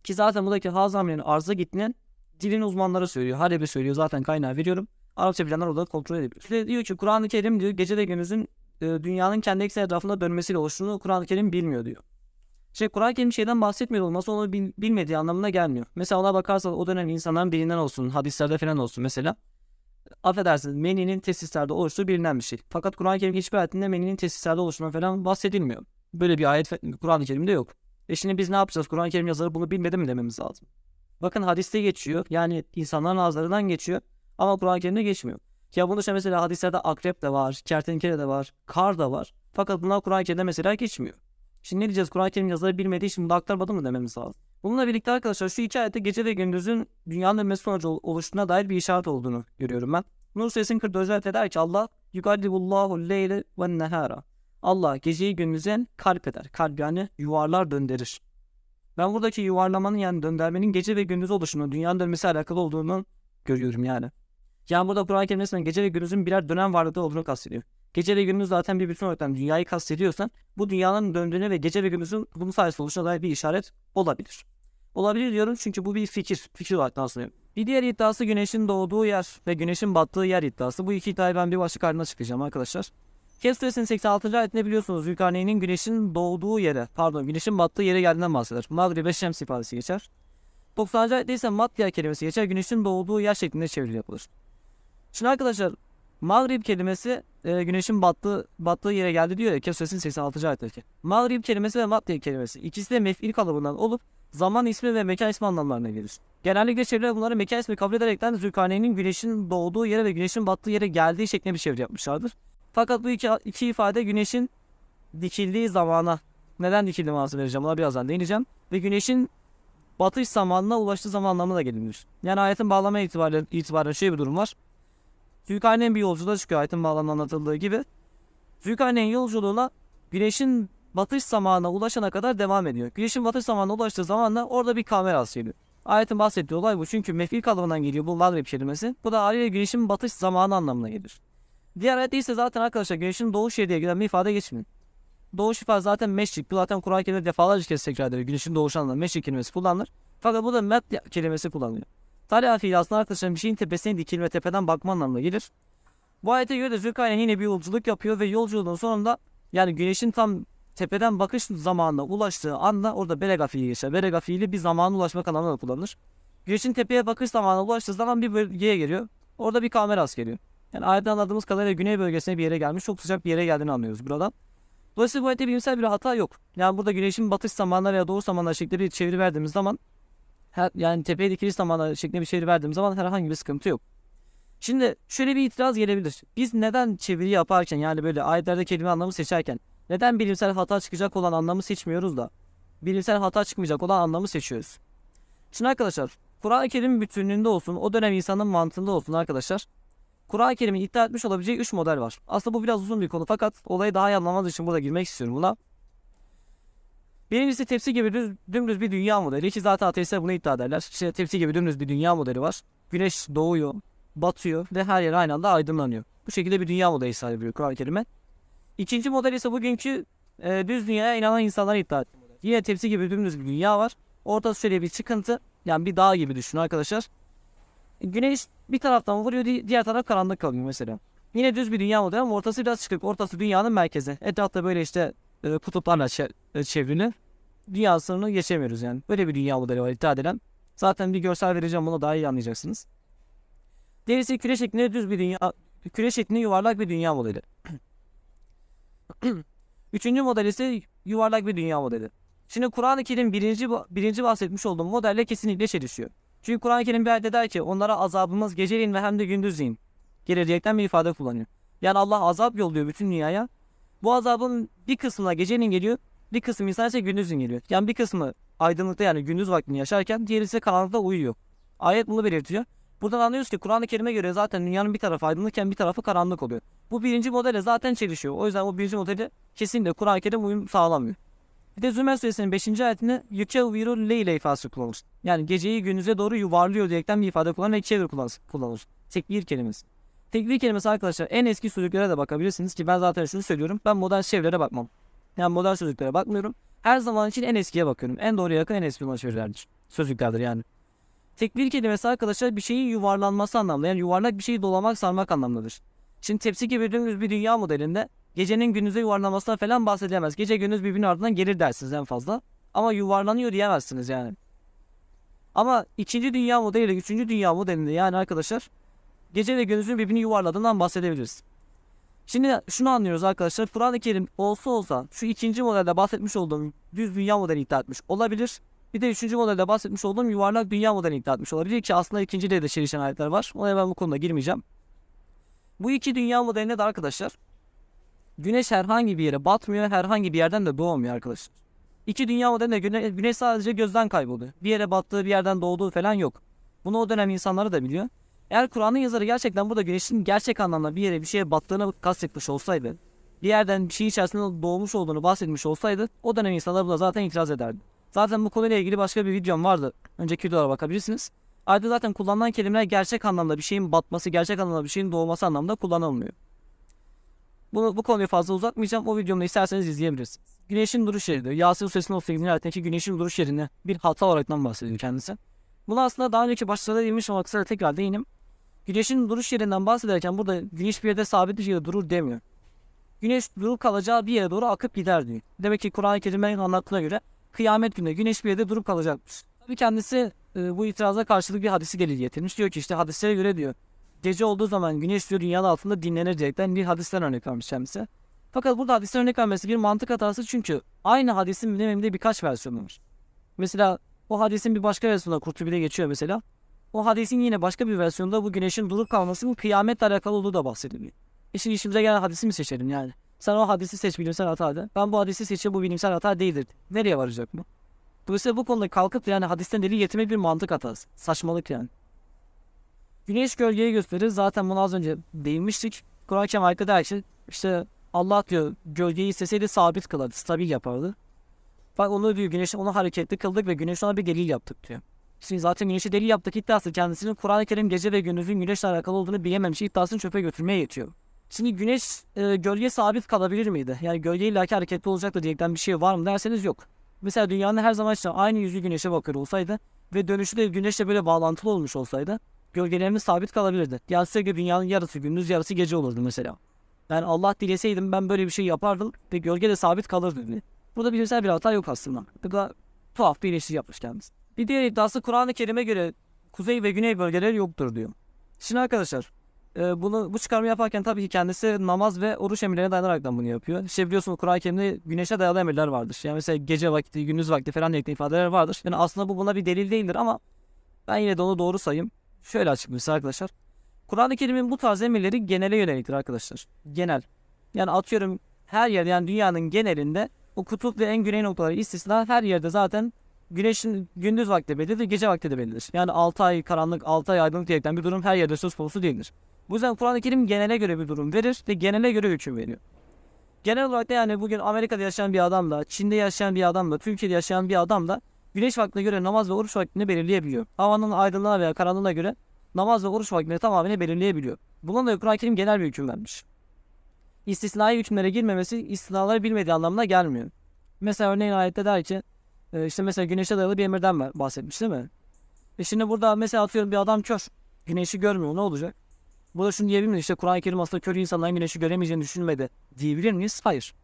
Ki zaten buradaki hazamlerin arza gittiğinin dilin uzmanları söylüyor. Halebi söylüyor zaten kaynağı veriyorum. Arapça bilenler orada kontrol edebilir. İşte diyor ki Kur'an-ı Kerim diyor gece gündüzün e, dünyanın kendi ekseni etrafında dönmesiyle oluştuğunu Kur'an-ı Kerim bilmiyor diyor. Şey Kur'an-ı Kerim şeyden bahsetmiyor olması onu bil- bilmediği anlamına gelmiyor. Mesela ona bakarsa o dönem insanların dilinden olsun, hadislerde falan olsun mesela. Affedersiniz meninin tesislerde oluştuğu bilinen bir şey. Fakat Kur'an-ı Kerim hiçbir ayetinde meninin tesislerde oluştuğuna falan bahsedilmiyor. Böyle bir ayet Kur'an-ı Kerim'de yok. E şimdi biz ne yapacağız? Kur'an-ı Kerim yazarı bunu bilmedi mi dememiz lazım. Bakın hadiste geçiyor. Yani insanların ağızlarından geçiyor. Ama Kur'an-ı Kerim'de geçmiyor. Ya bunun dışında mesela hadislerde akrep de var, kertenkele de var, kar da var. Fakat bunlar Kur'an-ı Kerim'de mesela geçmiyor. Şimdi ne diyeceğiz? Kur'an-ı Kerim yazarı bilmediği için bunu aktarmadı mı dememiz lazım. Bununla birlikte arkadaşlar şu iki ayette gece ve gündüzün dünyanın dönmesi sonucu ol- oluştuğuna dair bir işaret olduğunu görüyorum ben. Nur suresinin 44. ayette der ki Allah yugallibullahu leyle ve nehara. Allah geceyi gündüzün kalp eder. Kalp yani yuvarlar döndürür. Ben buradaki yuvarlamanın yani döndürmenin gece ve gündüz oluşunu, dünyanın dönmesi alakalı olduğunu görüyorum yani. Yani burada Kur'an-ı Kerim resmen gece ve gündüzün birer dönem varlığı olduğunu kastediyor. Gece ve gündüz zaten bir bütün olarak dünyayı kastediyorsan bu dünyanın döndüğüne ve gece ve gündüzün bunun sayesinde oluşuna dair bir işaret olabilir. Olabilir diyorum çünkü bu bir fikir. Fikir olarak nasıl Bir diğer iddiası güneşin doğduğu yer ve güneşin battığı yer iddiası. Bu iki iddiayı ben bir başlık halinde açıklayacağım arkadaşlar. Kehf suresinin 86. ayetinde biliyorsunuz Zülkarneyn'in güneşin doğduğu yere, pardon güneşin battığı yere geldiğinden bahseder. Magribe Şems ifadesi geçer. 90. ayette ise Matya kelimesi geçer. Güneşin doğduğu yer şeklinde çeviri yapılır. Şimdi arkadaşlar Mağrib kelimesi e, güneşin battığı battığı yere geldi diyor ya Kehf suresinin 86. ayetteki. Mağrib kelimesi ve Matya kelimesi ikisi de mef'il kalıbından olup zaman ismi ve mekan ismi anlamlarına gelir. Genellikle çevreler bunları mekan ismi kabul ederekten Zülkarneyn'in güneşin doğduğu yere ve güneşin battığı yere geldiği şeklinde bir çeviri yapmışlardır. Fakat bu iki, iki ifade güneşin dikildiği zamana neden dikildiği manası vereceğim ona birazdan değineceğim. Ve güneşin batış zamanına ulaştığı zaman anlamına da gelinir. Yani ayetin bağlama itibariyle, itibariyle şöyle bir durum var. Zülkarneyn bir yolculuğa çıkıyor ayetin bağlamında anlatıldığı gibi. Zülkarneyn yolculuğuna güneşin batış zamanına ulaşana kadar devam ediyor. Güneşin batış zamanına ulaştığı zaman da orada bir kamera az geliyor. Ayetin bahsettiği olay bu. Çünkü mefil kalıbından geliyor bu Maghrib kelimesi. Bu da haliyle güneşin batış zamanı anlamına gelir. Diğer ayette ise zaten arkadaşlar güneşin doğuş yeri diye gelen bir ifade geçmiyor. Doğuş ifade zaten meşrik. Bu zaten Kur'an-ı Kerim'de defalarca kez tekrar ediyor. Güneşin doğuş anlamında meşrik kelimesi kullanılır. Fakat burada met kelimesi kullanılıyor. Talha fiili aslında arkadaşlar bir şeyin tepesine dikilme tepeden bakma anlamına gelir. Bu ayete göre de Zülkarneyn yine bir yolculuk yapıyor ve yolculuğun sonunda yani güneşin tam tepeden bakış zamanına ulaştığı anda orada berega fiili geçer. Berega fiili bir zamana ulaşmak anlamında da kullanılır. Güneşin tepeye bakış zamanına ulaştığı zaman bir bölgeye geliyor. Orada bir kamera az geliyor. Yani ayetten anladığımız kadarıyla güney bölgesine bir yere gelmiş. Çok sıcak bir yere geldiğini anlıyoruz buradan. Dolayısıyla bu ayette bilimsel bir hata yok. Yani burada güneşin batış zamanları veya doğuş zamanları şeklinde bir çeviri verdiğimiz zaman her, yani tepeye dikiliş zamanları şeklinde bir çeviri verdiğimiz zaman herhangi bir sıkıntı yok. Şimdi şöyle bir itiraz gelebilir. Biz neden çeviri yaparken yani böyle ayetlerde kelime anlamı seçerken neden bilimsel hata çıkacak olan anlamı seçmiyoruz da bilimsel hata çıkmayacak olan anlamı seçiyoruz? Şimdi arkadaşlar Kur'an-ı Kerim bütünlüğünde olsun o dönem insanın mantığında olsun arkadaşlar Kur'an-ı Kerim'in iddia etmiş olabileceği 3 model var. Aslında bu biraz uzun bir konu fakat olayı daha iyi anlamanız için burada girmek istiyorum buna. Birincisi tepsi gibi düz, dümdüz bir dünya modeli ki zaten ateistler bunu iddia ederler. İşte tepsi gibi dümdüz bir dünya modeli var. Güneş doğuyor, batıyor ve her yer aynı anda aydınlanıyor. Bu şekilde bir dünya modeli sahip ediyor Kur'an-ı Kerim'e. İkinci model ise bugünkü e, düz dünyaya inanan insanlar iddia model. Yine tepsi gibi dümdüz bir dünya var. Ortası şöyle bir çıkıntı. Yani bir dağ gibi düşünün arkadaşlar. Güneş bir taraftan vuruyor di- diğer taraf karanlık kalıyor mesela. Yine düz bir dünya modeli ama ortası biraz çıkık. Ortası dünyanın merkezi. Etrafta böyle işte e, kutuplarla e, çevrili. Dünya sınırını geçemiyoruz yani. Böyle bir dünya modeli var iddia edilen. Zaten bir görsel vereceğim bunu daha iyi anlayacaksınız. Diğerisi küre şeklinde düz bir dünya, küre şeklinde yuvarlak bir dünya modeli. Üçüncü model ise yuvarlak bir dünya modeli. Şimdi Kur'an-ı Kerim birinci, birinci bahsetmiş olduğum modelle kesinlikle çelişiyor. Çünkü Kur'an-ı Kerim bir ayette der ki onlara azabımız geceleyin ve hem de gündüzleyin. Geleceekten bir ifade kullanıyor. Yani Allah azap yolluyor bütün dünyaya. Bu azabın bir kısmına geceleyin geliyor, bir kısmı insan ise gündüzün geliyor. Yani bir kısmı aydınlıkta yani gündüz vaktini yaşarken diğeri ise karanlıkta uyuyor. Ayet bunu belirtiyor. Buradan anlıyoruz ki Kur'an-ı Kerim'e göre zaten dünyanın bir tarafı aydınlıkken bir tarafı karanlık oluyor. Bu birinci modele zaten çelişiyor. O yüzden bu birinci modeli kesinlikle Kur'an-ı Kerim uyum sağlamıyor. Bir de Zümer suresinin 5. ayetinde yükeviru leyle ifadesi kullanılır. Yani geceyi gündüze doğru yuvarlıyor diyerekten bir ifade kullanılır. Çevir kullanılır. Tekbir kelimesi. Tekbir kelimesi arkadaşlar en eski sözlüklere de bakabilirsiniz ki ben zaten size söylüyorum. Ben modern çevirilere bakmam. Yani modern sözlüklere bakmıyorum. Her zaman için en eskiye bakıyorum. En doğruya yakın en eski olan çevirilerdir. Sözlüklerdir yani. Tekbir kelimesi arkadaşlar bir şeyin yuvarlanması anlamında. Yani yuvarlak bir şeyi dolamak sarmak anlamındadır. Şimdi tepsi gibi bir dünya modelinde gecenin gündüze yuvarlanmasından falan bahsedilemez. Gece gündüz birbirinin ardından gelir dersiniz en fazla. Ama yuvarlanıyor diyemezsiniz yani. Ama ikinci dünya modeliyle üçüncü dünya modelinde yani arkadaşlar gece ve gündüzün birbirini yuvarladığından bahsedebiliriz. Şimdi şunu anlıyoruz arkadaşlar. Kur'an-ı Kerim olsa olsa şu ikinci modelde bahsetmiş olduğum düz dünya modeli iddia etmiş olabilir. Bir de üçüncü modelde bahsetmiş olduğum yuvarlak dünya modeli iddia etmiş olabilir ki aslında ikincide de çelişen ayetler var. Ona ben bu konuda girmeyeceğim. Bu iki dünya modelinde de arkadaşlar güneş herhangi bir yere batmıyor, herhangi bir yerden de doğmuyor arkadaşlar. İki dünya modelinde güne, güneş sadece gözden kayboluyor. Bir yere battığı, bir yerden doğduğu falan yok. Bunu o dönem insanları da biliyor. Eğer Kur'an'ın yazarı gerçekten burada güneşin gerçek anlamda bir yere bir şeye battığını kastetmiş olsaydı, bir yerden bir şey içerisinde doğmuş olduğunu bahsetmiş olsaydı o dönem insanlar buna zaten itiraz ederdi. Zaten bu konuyla ilgili başka bir videom vardı. Önceki videolara bakabilirsiniz. Ayrıca zaten kullanılan kelimeler gerçek anlamda bir şeyin batması, gerçek anlamda bir şeyin doğması anlamda kullanılmıyor. Bunu, bu konuyu fazla uzatmayacağım. O videomu isterseniz izleyebilirsiniz. Güneşin duruş yeri diyor. Yasin Suresinin 38. ayetindeki güneşin duruş yerine bir hata olaraktan bahsediyor kendisi. Bunu aslında daha önceki başlarda değinmiş ama kısaca tekrar değinim. Güneşin duruş yerinden bahsederken burada güneş bir yerde sabit bir yerde durur demiyor. Güneş durup kalacağı bir yere doğru akıp gider diyor. Demek ki Kur'an-ı Kerim'in anlattığına göre kıyamet günü güneş bir yerde durup kalacakmış. Tabii kendisi e, bu itiraza karşılık bir hadisi delil getirmiş. Diyor ki işte hadislere göre diyor gece olduğu zaman güneş diyor dünyanın altında dinlenir diyerekten bir hadisten örnek vermiş kendisi. Fakat burada hadisten örnek vermesi bir mantık hatası çünkü aynı hadisin biliminde birkaç versiyonu var. Mesela o hadisin bir başka versiyonunda Kurtubi'de geçiyor mesela. O hadisin yine başka bir versiyonunda bu güneşin durup kalmasının kıyametle alakalı olduğu da bahsediliyor. E şimdi işimize gelen hadisi mi seçelim yani? Sen o hadisi seç bilimsel hata. Ben bu hadisi seçeyim bu bilimsel hata değildir. Nereye varacak bu? Dolayısıyla bu konuda kalkıp yani hadisten delil getirmek bir mantık hatası. Saçmalık yani. Güneş gölgeyi gösterir. Zaten bunu az önce değinmiştik. Kur'an-ı Kerim ki işte Allah diyor gölgeyi isteseydi sabit kılardı, stabil yapardı. Bak onu diyor güneşi onu hareketli kıldık ve güneş ona bir delil yaptık diyor. Şimdi zaten güneşi delil yaptık iddiası kendisinin Kur'an-ı Kerim gece ve gündüzün güneşle alakalı olduğunu bilememiş iddiasını çöpe götürmeye yetiyor. Şimdi güneş e, gölge sabit kalabilir miydi? Yani gölge illaki hareketli olacaktı diyerekten bir şey var mı derseniz yok. Mesela dünyanın her zaman işte aynı yüzü güneşe bakıyor olsaydı ve dönüşü de güneşle böyle bağlantılı olmuş olsaydı gölgelerimiz sabit kalabilirdi. Sürekli dünyanın yarısı gündüz yarısı gece olurdu mesela. Yani Allah dileseydim ben böyle bir şey yapardım ve gölge de sabit kalırdı. diye. Burada bilimsel bir hata yok aslında. Bu da tuhaf bir eleştiri yapmış kendisi. Bir diğer iddiası Kur'an-ı Kerim'e göre kuzey ve güney bölgeleri yoktur diyor. Şimdi arkadaşlar e, bunu bu çıkarımı yaparken tabii ki kendisi namaz ve oruç emirlerine dayanaraktan bunu yapıyor. İşte biliyorsunuz Kur'an-ı Kerim'de güneşe dayalı emirler vardır. Yani mesela gece vakti, gündüz vakti falan diye ifadeler vardır. Yani aslında bu buna bir delil değildir ama ben yine de onu doğru sayayım. Şöyle açıklayayım arkadaşlar. Kur'an-ı Kerim'in bu tarz emirleri genele yöneliktir arkadaşlar. Genel. Yani atıyorum her yer yani dünyanın genelinde o kutup ve en güney noktaları istisna her yerde zaten güneşin gündüz vakti bellidir, gece vakti de bellidir. Yani 6 ay karanlık, 6 ay aydınlık diyerekten bir durum her yerde söz konusu değildir. Bu yüzden Kur'an-ı Kerim genele göre bir durum verir ve genele göre hüküm veriyor. Genel olarak da yani bugün Amerika'da yaşayan bir adam da, Çin'de yaşayan bir adam da, Türkiye'de yaşayan bir adam da güneş vaktine göre namaz ve oruç vaktini belirleyebiliyor. Havanın aydınlığına veya karanlığına göre namaz ve oruç vaktini tamamen belirleyebiliyor. Buna da Kur'an-ı Kerim genel bir hüküm vermiş. İstisnai hükümlere girmemesi istisnaları bilmediği anlamına gelmiyor. Mesela örneğin ayette der ki e, işte mesela güneşe dayalı bir emirden bahsetmiş değil mi? E şimdi burada mesela atıyorum bir adam kör. Güneşi görmüyor ne olacak? Burada şunu diyebilir miyiz? İşte Kur'an-ı Kerim aslında kör insanların güneşi göremeyeceğini düşünmedi diyebilir miyiz? Hayır.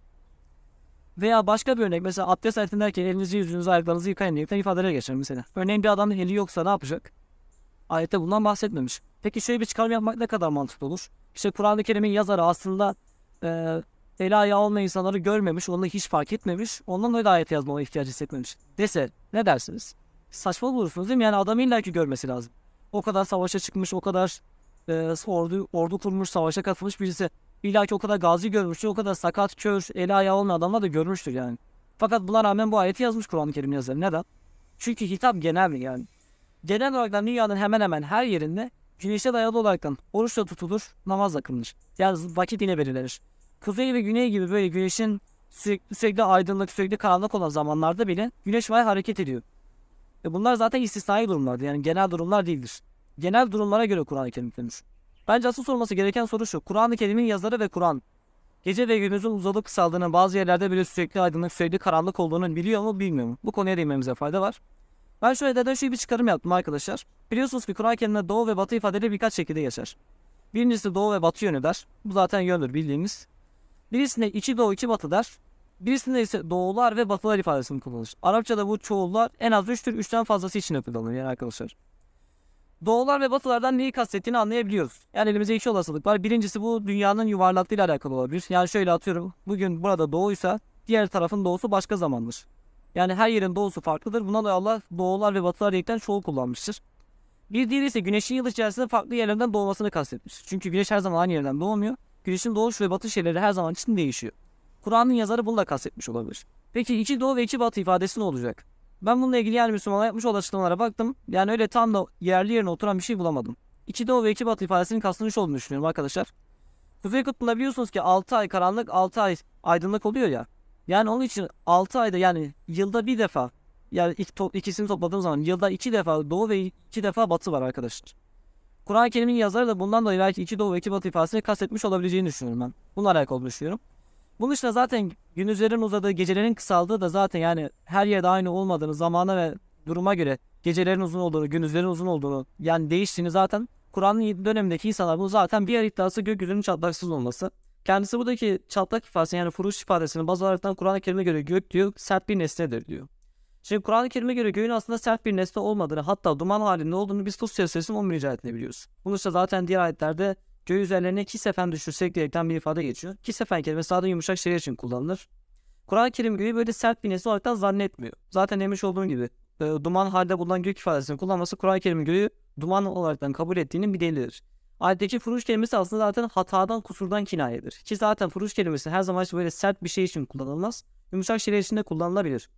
Veya başka bir örnek mesela abdest ayetinde derken elinizi yüzünüzü ayaklarınızı yıkayın diye ifadelere geçer mesela. Örneğin bir adamın eli yoksa ne yapacak? Ayette bundan bahsetmemiş. Peki şöyle bir çıkarım yapmak ne kadar mantıklı olur? İşte Kur'an-ı Kerim'in yazarı aslında e, eli ayağı olmayan insanları görmemiş, onu hiç fark etmemiş, ondan da ayet yazmama ihtiyacı hissetmemiş dese ne dersiniz? Saçma bulursunuz değil mi? Yani adam illaki görmesi lazım. O kadar savaşa çıkmış, o kadar e, ordu, ordu kurmuş, savaşa katılmış birisi. İlla ki o kadar gazi görmüştür, o kadar sakat, kör, eli ayağı olmayan adamlar da görmüştür yani. Fakat buna rağmen bu ayeti yazmış Kur'an-ı Kerim yazarı. Neden? Çünkü hitap genel yani. Genel olarak dünyanın hemen hemen her yerinde güneşe dayalı olaraktan oruçla tutulur, namazla kılınır. Yani vakit yine belirlenir. Kuzey ve güney gibi böyle güneşin sürekli, sürekli aydınlık, sürekli karanlık olan zamanlarda bile güneş var hareket ediyor. Ve bunlar zaten istisnai durumlardır. Yani genel durumlar değildir. Genel durumlara göre Kur'an-ı Kerim hükümdür. Bence asıl sorulması gereken soru şu. Kur'an-ı Kerim'in yazarı ve Kur'an gece ve gündüzün uzalıp kısaldığını bazı yerlerde bile sürekli aydınlık, sürekli karanlık olduğunu biliyor mu bilmiyor mu? Bu konuya değinmemize fayda var. Ben şöyle neden şöyle bir çıkarım yaptım arkadaşlar. Biliyorsunuz ki Kur'an-ı Kerim'de doğu ve batı ifadeleri birkaç şekilde geçer. Birincisi doğu ve batı yönü der. Bu zaten yöndür bildiğimiz. Birisinde içi doğu içi batı der. Birisinde ise doğular ve batılar ifadesini kullanır. Arapçada bu çoğullar en az 3'tür 3'ten fazlası için kullanılır yani arkadaşlar. Doğular ve batılardan neyi kastettiğini anlayabiliyoruz. Yani elimizde iki olasılık var. Birincisi bu dünyanın yuvarlaklığıyla alakalı olabilir. Yani şöyle atıyorum. Bugün burada doğuysa diğer tarafın doğusu başka zamandır. Yani her yerin doğusu farklıdır. Buna da Allah doğular ve batılar diyerekten çoğul kullanmıştır. Bir diğeri ise güneşin yıl içerisinde farklı yerlerden doğmasını kastetmiş. Çünkü güneş her zaman aynı yerden doğmuyor. Güneşin doğuş ve batış şeyleri her zaman için değişiyor. Kur'an'ın yazarı bunu da kastetmiş olabilir. Peki içi doğu ve içi batı ifadesi ne olacak? Ben bununla ilgili yani Müslümanlar yapmış olan açıklamalara baktım. Yani öyle tam da yerli yerine oturan bir şey bulamadım. İçi doğu ve içi batı ifadesinin kastını şu olduğunu düşünüyorum arkadaşlar. Kuzey kutbunda biliyorsunuz ki 6 ay karanlık 6 ay aydınlık oluyor ya. Yani onun için 6 ayda yani yılda bir defa yani iki ikisini topladığım zaman yılda iki defa doğu ve iki defa batı var arkadaşlar. Kur'an-ı Kerim'in yazarı da bundan dolayı belki iki doğu ve iki batı ifadesini kastetmiş olabileceğini düşünüyorum ben. Bununla alakalı düşünüyorum. Bunun dışında zaten gündüzlerin uzadığı, gecelerin kısaldığı da zaten yani her yerde aynı olmadığını, zamana ve duruma göre gecelerin uzun olduğunu, gündüzlerin uzun olduğunu yani değiştiğini zaten Kur'an'ın dönemindeki insanlar bunu zaten bir yer iddiası gökyüzünün çatlaksız olması. Kendisi buradaki çatlak ifadesi yani furuş ifadesini baz alaraktan Kur'an-ı Kerim'e göre gök diyor sert bir nesnedir diyor. Şimdi Kur'an-ı Kerim'e göre göğün aslında sert bir nesne olmadığını hatta duman halinde olduğunu biz Tuz Suresinin 11. ayetinde biliyoruz. Bunu işte zaten diğer ayetlerde göğü üzerlerine kisefen düşürsek diyerekten bir ifade geçiyor. Kisefen kelimesi sadece yumuşak şeyler için kullanılır. Kur'an-ı Kerim göğü böyle sert bir nesne olaraktan zannetmiyor. Zaten demiş olduğum gibi e, duman halde bulunan gök ifadesini kullanması Kur'an-ı Kerim'in göğü duman olaraktan kabul ettiğinin bir delilidir. Ayetteki furuş kelimesi aslında zaten hatadan kusurdan kinayedir. Ki zaten furuş kelimesi her zaman böyle sert bir şey için kullanılmaz. Yumuşak şeyler için de kullanılabilir.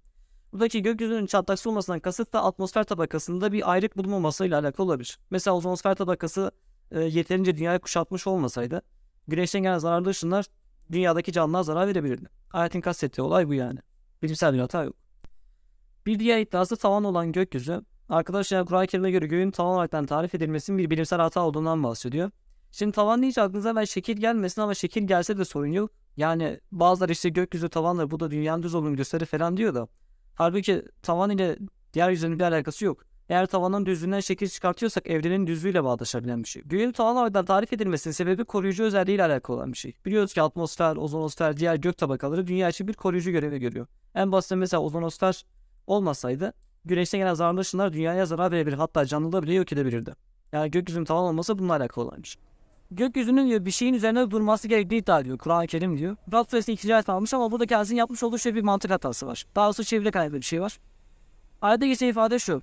Buradaki gökyüzünün çatlaksı olmasından kasıt da atmosfer tabakasında bir ayrık bulunmamasıyla alakalı olabilir. Mesela ozonsfer tabakası e, yeterince dünyayı kuşatmış olmasaydı güneşten gelen zararlı ışınlar dünyadaki canlılara zarar verebilirdi. Ayetin kastettiği olay bu yani. Bilimsel bir hata yok. Bir diğer iddiası tavan olan gökyüzü. Arkadaşlar Kur'an-ı Kerim'e göre göğün tavan olarak tarif edilmesinin bir bilimsel hata olduğundan bahsediyor. Şimdi tavan deyince aklınıza ben şekil gelmesin ama şekil gelse de sorun yok. Yani bazıları işte gökyüzü tavanla bu da dünyanın düz olduğunu gösterir falan diyor da. Halbuki tavan ile diğer yüzünün bir alakası yok. Eğer tavanın düzlüğünden şekil çıkartıyorsak evrenin düzlüğüyle bağdaşabilen bir şey. Göğün tavan olarak tarif edilmesinin sebebi koruyucu özelliğiyle alakalı olan bir şey. Biliyoruz ki atmosfer, ozonosfer, diğer gök tabakaları dünya için bir koruyucu görevi görüyor. En basit mesela ozonosfer olmasaydı güneşten gelen zararlı ışınlar dünyaya zarar verebilir hatta canlılığı bile yok edebilirdi. Yani gökyüzünün tavan olması bununla alakalı olan bir şey. Gökyüzünün diyor bir şeyin üzerine durması gerektiği iddia ediyor. Kur'an-ı Kerim diyor. Rab suresi 2. ayet almış ama burada kendisinin yapmış olduğu şey bir mantık hatası var. Daha doğrusu çevire kaynaklı bir şey var. Ayette geçen ifade şu.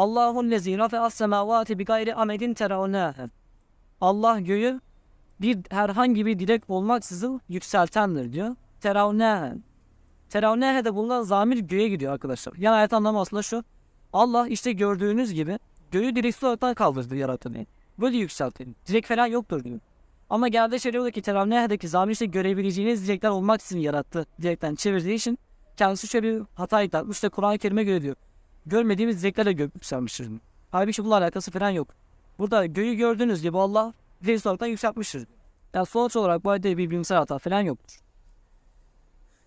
Allahun lezi rafi'as semavati bi gayri amedin teravnehe. Allah göğü bir herhangi bir direk olmaksızın yükseltendir diyor. Teravnehe. Teravnehe'de bulunan zamir göğe gidiyor arkadaşlar. Yani ayet anlamı aslında şu. Allah işte gördüğünüz gibi göğü direksiz olarak kaldırdı yaratanı. Böyle yükseltin. Direk falan yoktur diyor. Ama geldi şeriatdaki teravnehe'deki zamir işte görebileceğiniz direkler olmaksızın yarattı. Direkten çevirdiği için kendisi şöyle bir hata etmiş de Kur'an-ı Kerim'e göre diyor. Görmediğimiz direklerle gök yükselmiştir. Halbuki bununla alakası falan yok. Burada göğü gördüğünüz gibi Allah direkt olarak yükseltmiştir. Yani sonuç olarak bu ayette bir bilimsel hata falan yoktur.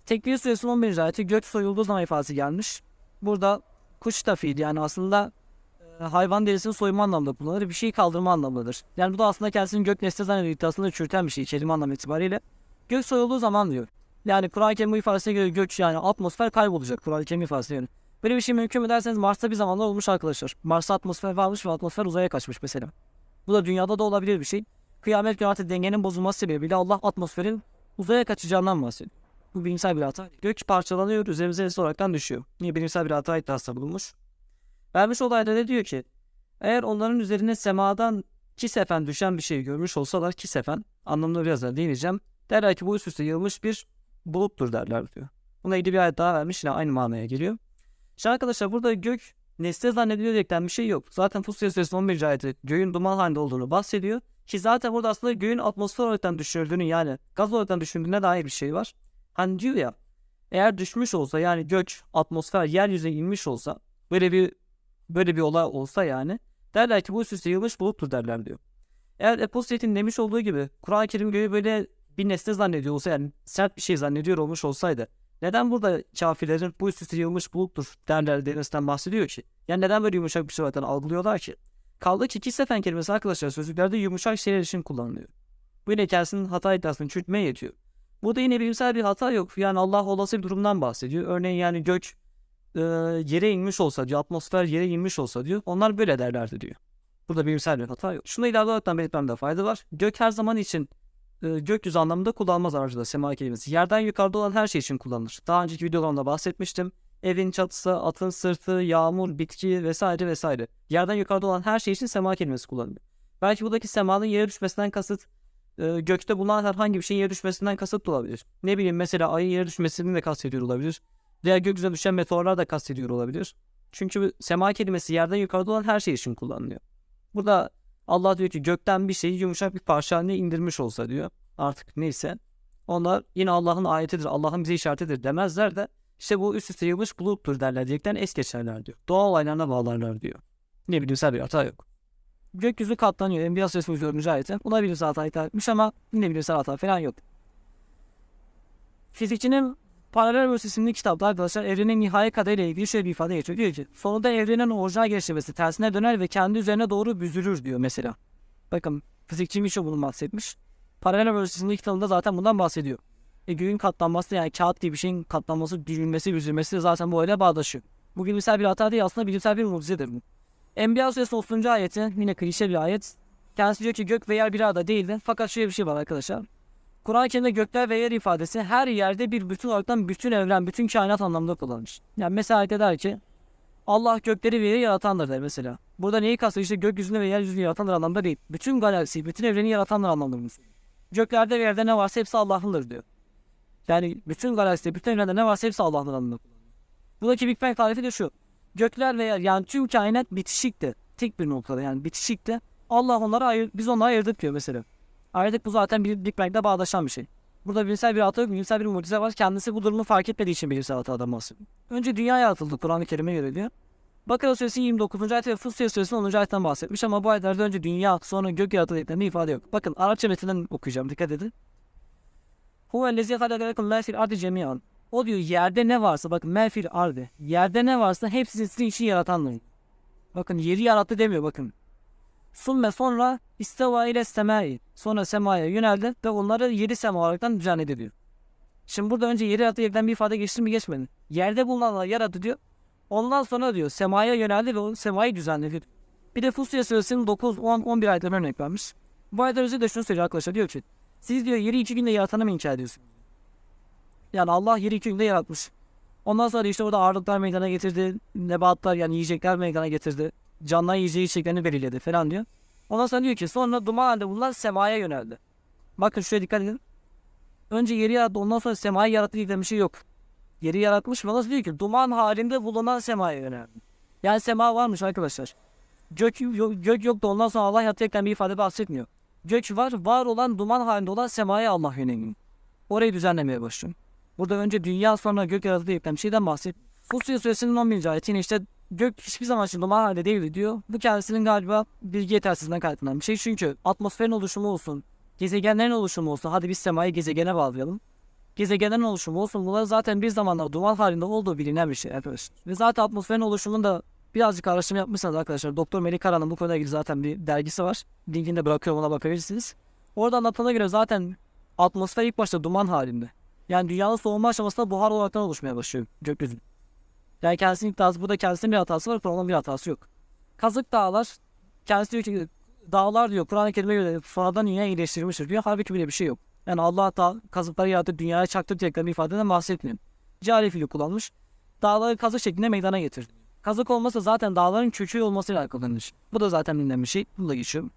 Tekbir suresinin 11. ayeti gök soyulduğu zaman ifadesi gelmiş. Burada kuş tafiydi yani aslında e, hayvan derisini soyma anlamında kullanılır. Bir şeyi kaldırma anlamındadır. Yani bu da aslında kendisinin gök nesne zannediyor iddiasını çürüten bir şey kelime anlamı itibariyle. Gök soyulduğu zaman diyor. Yani Kur'an-ı Kerim bu ifadesine göre gök yani atmosfer kaybolacak Kur'an-ı Kerim ifadesine göre. Böyle bir şey mümkün mü derseniz Mars'ta bir zamanlar olmuş arkadaşlar. Mars'ta atmosfer varmış ve atmosfer uzaya kaçmış mesela. Bu da dünyada da olabilir bir şey. Kıyamet günü artık dengenin bozulması sebebiyle Allah atmosferin uzaya kaçacağından bahsediyor. Bu bilimsel bir hata. Gök parçalanıyor, üzerimize nesne olaraktan düşüyor. Niye bilimsel bir hata iddiasında bulunmuş? Vermiş olayda ne diyor ki? Eğer onların üzerine semadan kisefen düşen bir şey görmüş olsalar kisefen anlamını birazdan değineceğim. Derler ki bu üst üste yığılmış bir buluttur derler diyor. Buna ilgili bir ayet daha vermiş yine aynı manaya geliyor. Şimdi arkadaşlar burada gök nesne zannediliyor diyerekten bir şey yok. Zaten Fusya Suresi 11. ayeti göğün duman halinde olduğunu bahsediyor. Ki zaten burada aslında göğün atmosfer olarak düşürüldüğünü yani gaz olarak düşürüldüğüne dair bir şey var. Hani diyor ya eğer düşmüş olsa yani gök, atmosfer, yeryüzüne inmiş olsa böyle bir böyle bir olay olsa yani derler ki bu üst üste yığılmış buluttur derler diyor. Eğer Eposet'in demiş olduğu gibi Kur'an-ı Kerim göğü böyle bir nesne zannediyor olsa yani sert bir şey zannediyor olmuş olsaydı neden burada kafirlerin bu üst üste yığılmış buluttur derler denesinden bahsediyor ki? Yani neden böyle yumuşak bir zaten algılıyorlar ki? Kaldı ki kisefen kelimesi arkadaşlar sözlüklerde yumuşak şeyler için kullanılıyor. Bu yine kendisinin hata iddiasını çürütmeye yetiyor. Burada yine bilimsel bir hata yok. Yani Allah olası bir durumdan bahsediyor. Örneğin yani gök e, yere inmiş olsa diyor, atmosfer yere inmiş olsa diyor. Onlar böyle derlerdi diyor. Burada bilimsel bir hata yok. Şunu ilave olarak belirtmemde fayda var. Gök her zaman için e, gökyüzü anlamında kullanılmaz aracıda sema kelimesi. Yerden yukarıda olan her şey için kullanılır. Daha önceki videolarımda bahsetmiştim. Evin çatısı, atın sırtı, yağmur, bitki vesaire vesaire. Yerden yukarıda olan her şey için sema kelimesi kullanılıyor. Belki buradaki semanın yere düşmesinden kasıt e, gökte bulunan herhangi bir şeyin yere düşmesinden kasıt olabilir. Ne bileyim mesela ayın yere düşmesini de kastediyor olabilir. Diğer gökyüzüne düşen meteorlar da kastediyor olabilir. Çünkü sema kelimesi yerden yukarıda olan her şey için kullanılıyor. Burada Allah diyor ki gökten bir şeyi yumuşak bir parça haline indirmiş olsa diyor. Artık neyse. Onlar yine Allah'ın ayetidir, Allah'ın bize işaretidir demezler de işte bu üst üste yığılmış buluttur derler diyerekten es geçerler diyor. Doğa olaylarına bağlarlar diyor. Ne bilimsel bir hata yok. Gökyüzü katlanıyor. Enbiya Suresi 104. ayeti. Buna bilimsel hata etmiş ama yine bilimsel hata falan yok. Fizikçinin Paralel Verse isimli kitapta arkadaşlar evrenin nihai kadarıyla ilgili şöyle bir ifade geçiyor. Diyor ki sonunda evrenin orijinal gelişmesi tersine döner ve kendi üzerine doğru büzülür diyor mesela. Bakın fizikçi Micho bunu bahsetmiş. Paralel Verse isimli kitabında zaten bundan bahsediyor. E, göğün katlanması yani kağıt gibi bir şeyin katlanması, büzülmesi, büzülmesi zaten bu öyle bağdaşıyor. Bu bilimsel bir hata değil aslında bilimsel bir mucizedir bu. Enbiya suresi 30. ayeti yine klişe bir ayet. Kendisi diyor ki gök ve yer bir arada değildi. Fakat şöyle bir şey var arkadaşlar. Kur'an-ı Kerim'de gökler ve yer ifadesi her yerde bir bütün olaraktan bütün evren, bütün kainat anlamında kullanılmış. Yani mesela ayette der ki Allah gökleri ve yeri yaratandır der mesela. Burada neyi kastediyor? İşte gökyüzünü ve yeryüzünü yaratandır anlamda değil. Bütün galaksi, bütün evreni yaratandır anlamında. Göklerde ve yerde ne varsa hepsi Allah'ındır diyor. Yani bütün galakside, bütün evrende ne varsa hepsi Allah'ın anlamında. Buradaki Big Bang tarifi de şu. Gökler ve yer yani tüm kainat bitişikti. Tek bir noktada yani bitişikti. Allah onları ayır, biz onları ayırdık diyor mesela. Ayırdık bu zaten bir Big Bang'de bağdaşan bir şey. Burada bilimsel bir hata yok, bilimsel bir mucize var. Kendisi bu durumu fark etmediği için bilimsel hatadan bahsediyor. Önce dünya yaratıldı Kur'an-ı Kerim'e göre diyor. Bakara Suresi 29. ayet ve Fussiye Suresi 10. ayetten bahsetmiş ama bu ayetlerde önce dünya sonra gök yaratıldıklarında ifade yok. Bakın Arapça metinden okuyacağım dikkat edin. Huvellezi halakalakum ma fil ardi cemiyan. O diyor yerde ne varsa bakın melfil ardi. Yerde ne varsa hepsini sizin için yaratandır. Bakın yeri yarattı demiyor bakın. Summe sonra isteva ile semai. Sonra semaya yöneldi ve onları yedi sema olaraktan düzenledi diyor. Şimdi burada önce yeri yarattı yerden bir ifade geçti mi geçmedi. Yerde bulunanları yarattı diyor. Ondan sonra diyor semaya yöneldi ve o semayı düzenledi. Bir de Fussiye Suresi'nin 9, 10, 11 ayetlerine örnek vermiş. Bu ayetler üzerinde şunu söylüyor arkadaşlar diyor ki siz diyor yeri iki günde yaratanı mı inkar ediyorsunuz? Yani Allah yeri iki günde yaratmış. Ondan sonra işte orada ağırlıklar meydana getirdi. Nebatlar yani yiyecekler meydana getirdi. Canlılar yiyeceği içeceklerini belirledi falan diyor. Ondan sonra diyor ki sonra duman halinde bulunan semaya yöneldi. Bakın şuraya dikkat edin. Önce yeri yarattı ondan sonra semayı yarattı diye bir şey yok. Yeri yaratmış ve nasıl diyor ki duman halinde bulunan semaya yöneldi. Yani sema varmış arkadaşlar. Gök yok, gök yok da ondan sonra Allah yaratıktan bir ifade bahsetmiyor. Gök var, var olan duman halinde olan semaya Allah yöneliyor. Orayı düzenlemeye başlıyor. Burada önce dünya sonra gök yaratıldı diyerekten bir şeyden bahset. Fussiye suresinin 11. ayeti yine işte gök hiçbir zaman için duman halde değildi diyor. Bu kendisinin galiba bilgi yetersizliğinden kaynaklanan bir şey. Çünkü atmosferin oluşumu olsun, gezegenlerin oluşumu olsun. Hadi biz semayı gezegene bağlayalım. Gezegenlerin oluşumu olsun. Bunlar zaten bir zamanlar duman halinde olduğu bilinen bir şey arkadaşlar. Ve zaten atmosferin oluşumunda birazcık araştırma yapmışsanız arkadaşlar. Doktor Melih Kara'nın bu konuyla ilgili zaten bir dergisi var. Linkini de bırakıyorum ona bakabilirsiniz. Orada anlatana göre zaten atmosfer ilk başta duman halinde. Yani dünyanın soğuma aşamasında buhar olaraktan oluşmaya başlıyor gökyüzü. Yani kendisinin iddiası burada kendisinin bir hatası var, Kur'an'ın bir hatası yok. Kazık dağlar, kendisi diyor ki dağlar diyor Kur'an-ı Kerim'e göre sonradan dünya iyileştirilmiştir diyor. Halbuki böyle bir şey yok. Yani Allah da kazıkları yarattı dünyaya çaktı diyecekleri bir ifadeden bahsetmiyor. Cari fiili kullanmış. Dağları kazık şeklinde meydana getirdi. Kazık olmasa zaten dağların çöküğü olmasıyla alakalıdır. Bu da zaten bilinen bir şey. Bunu da geçiyorum.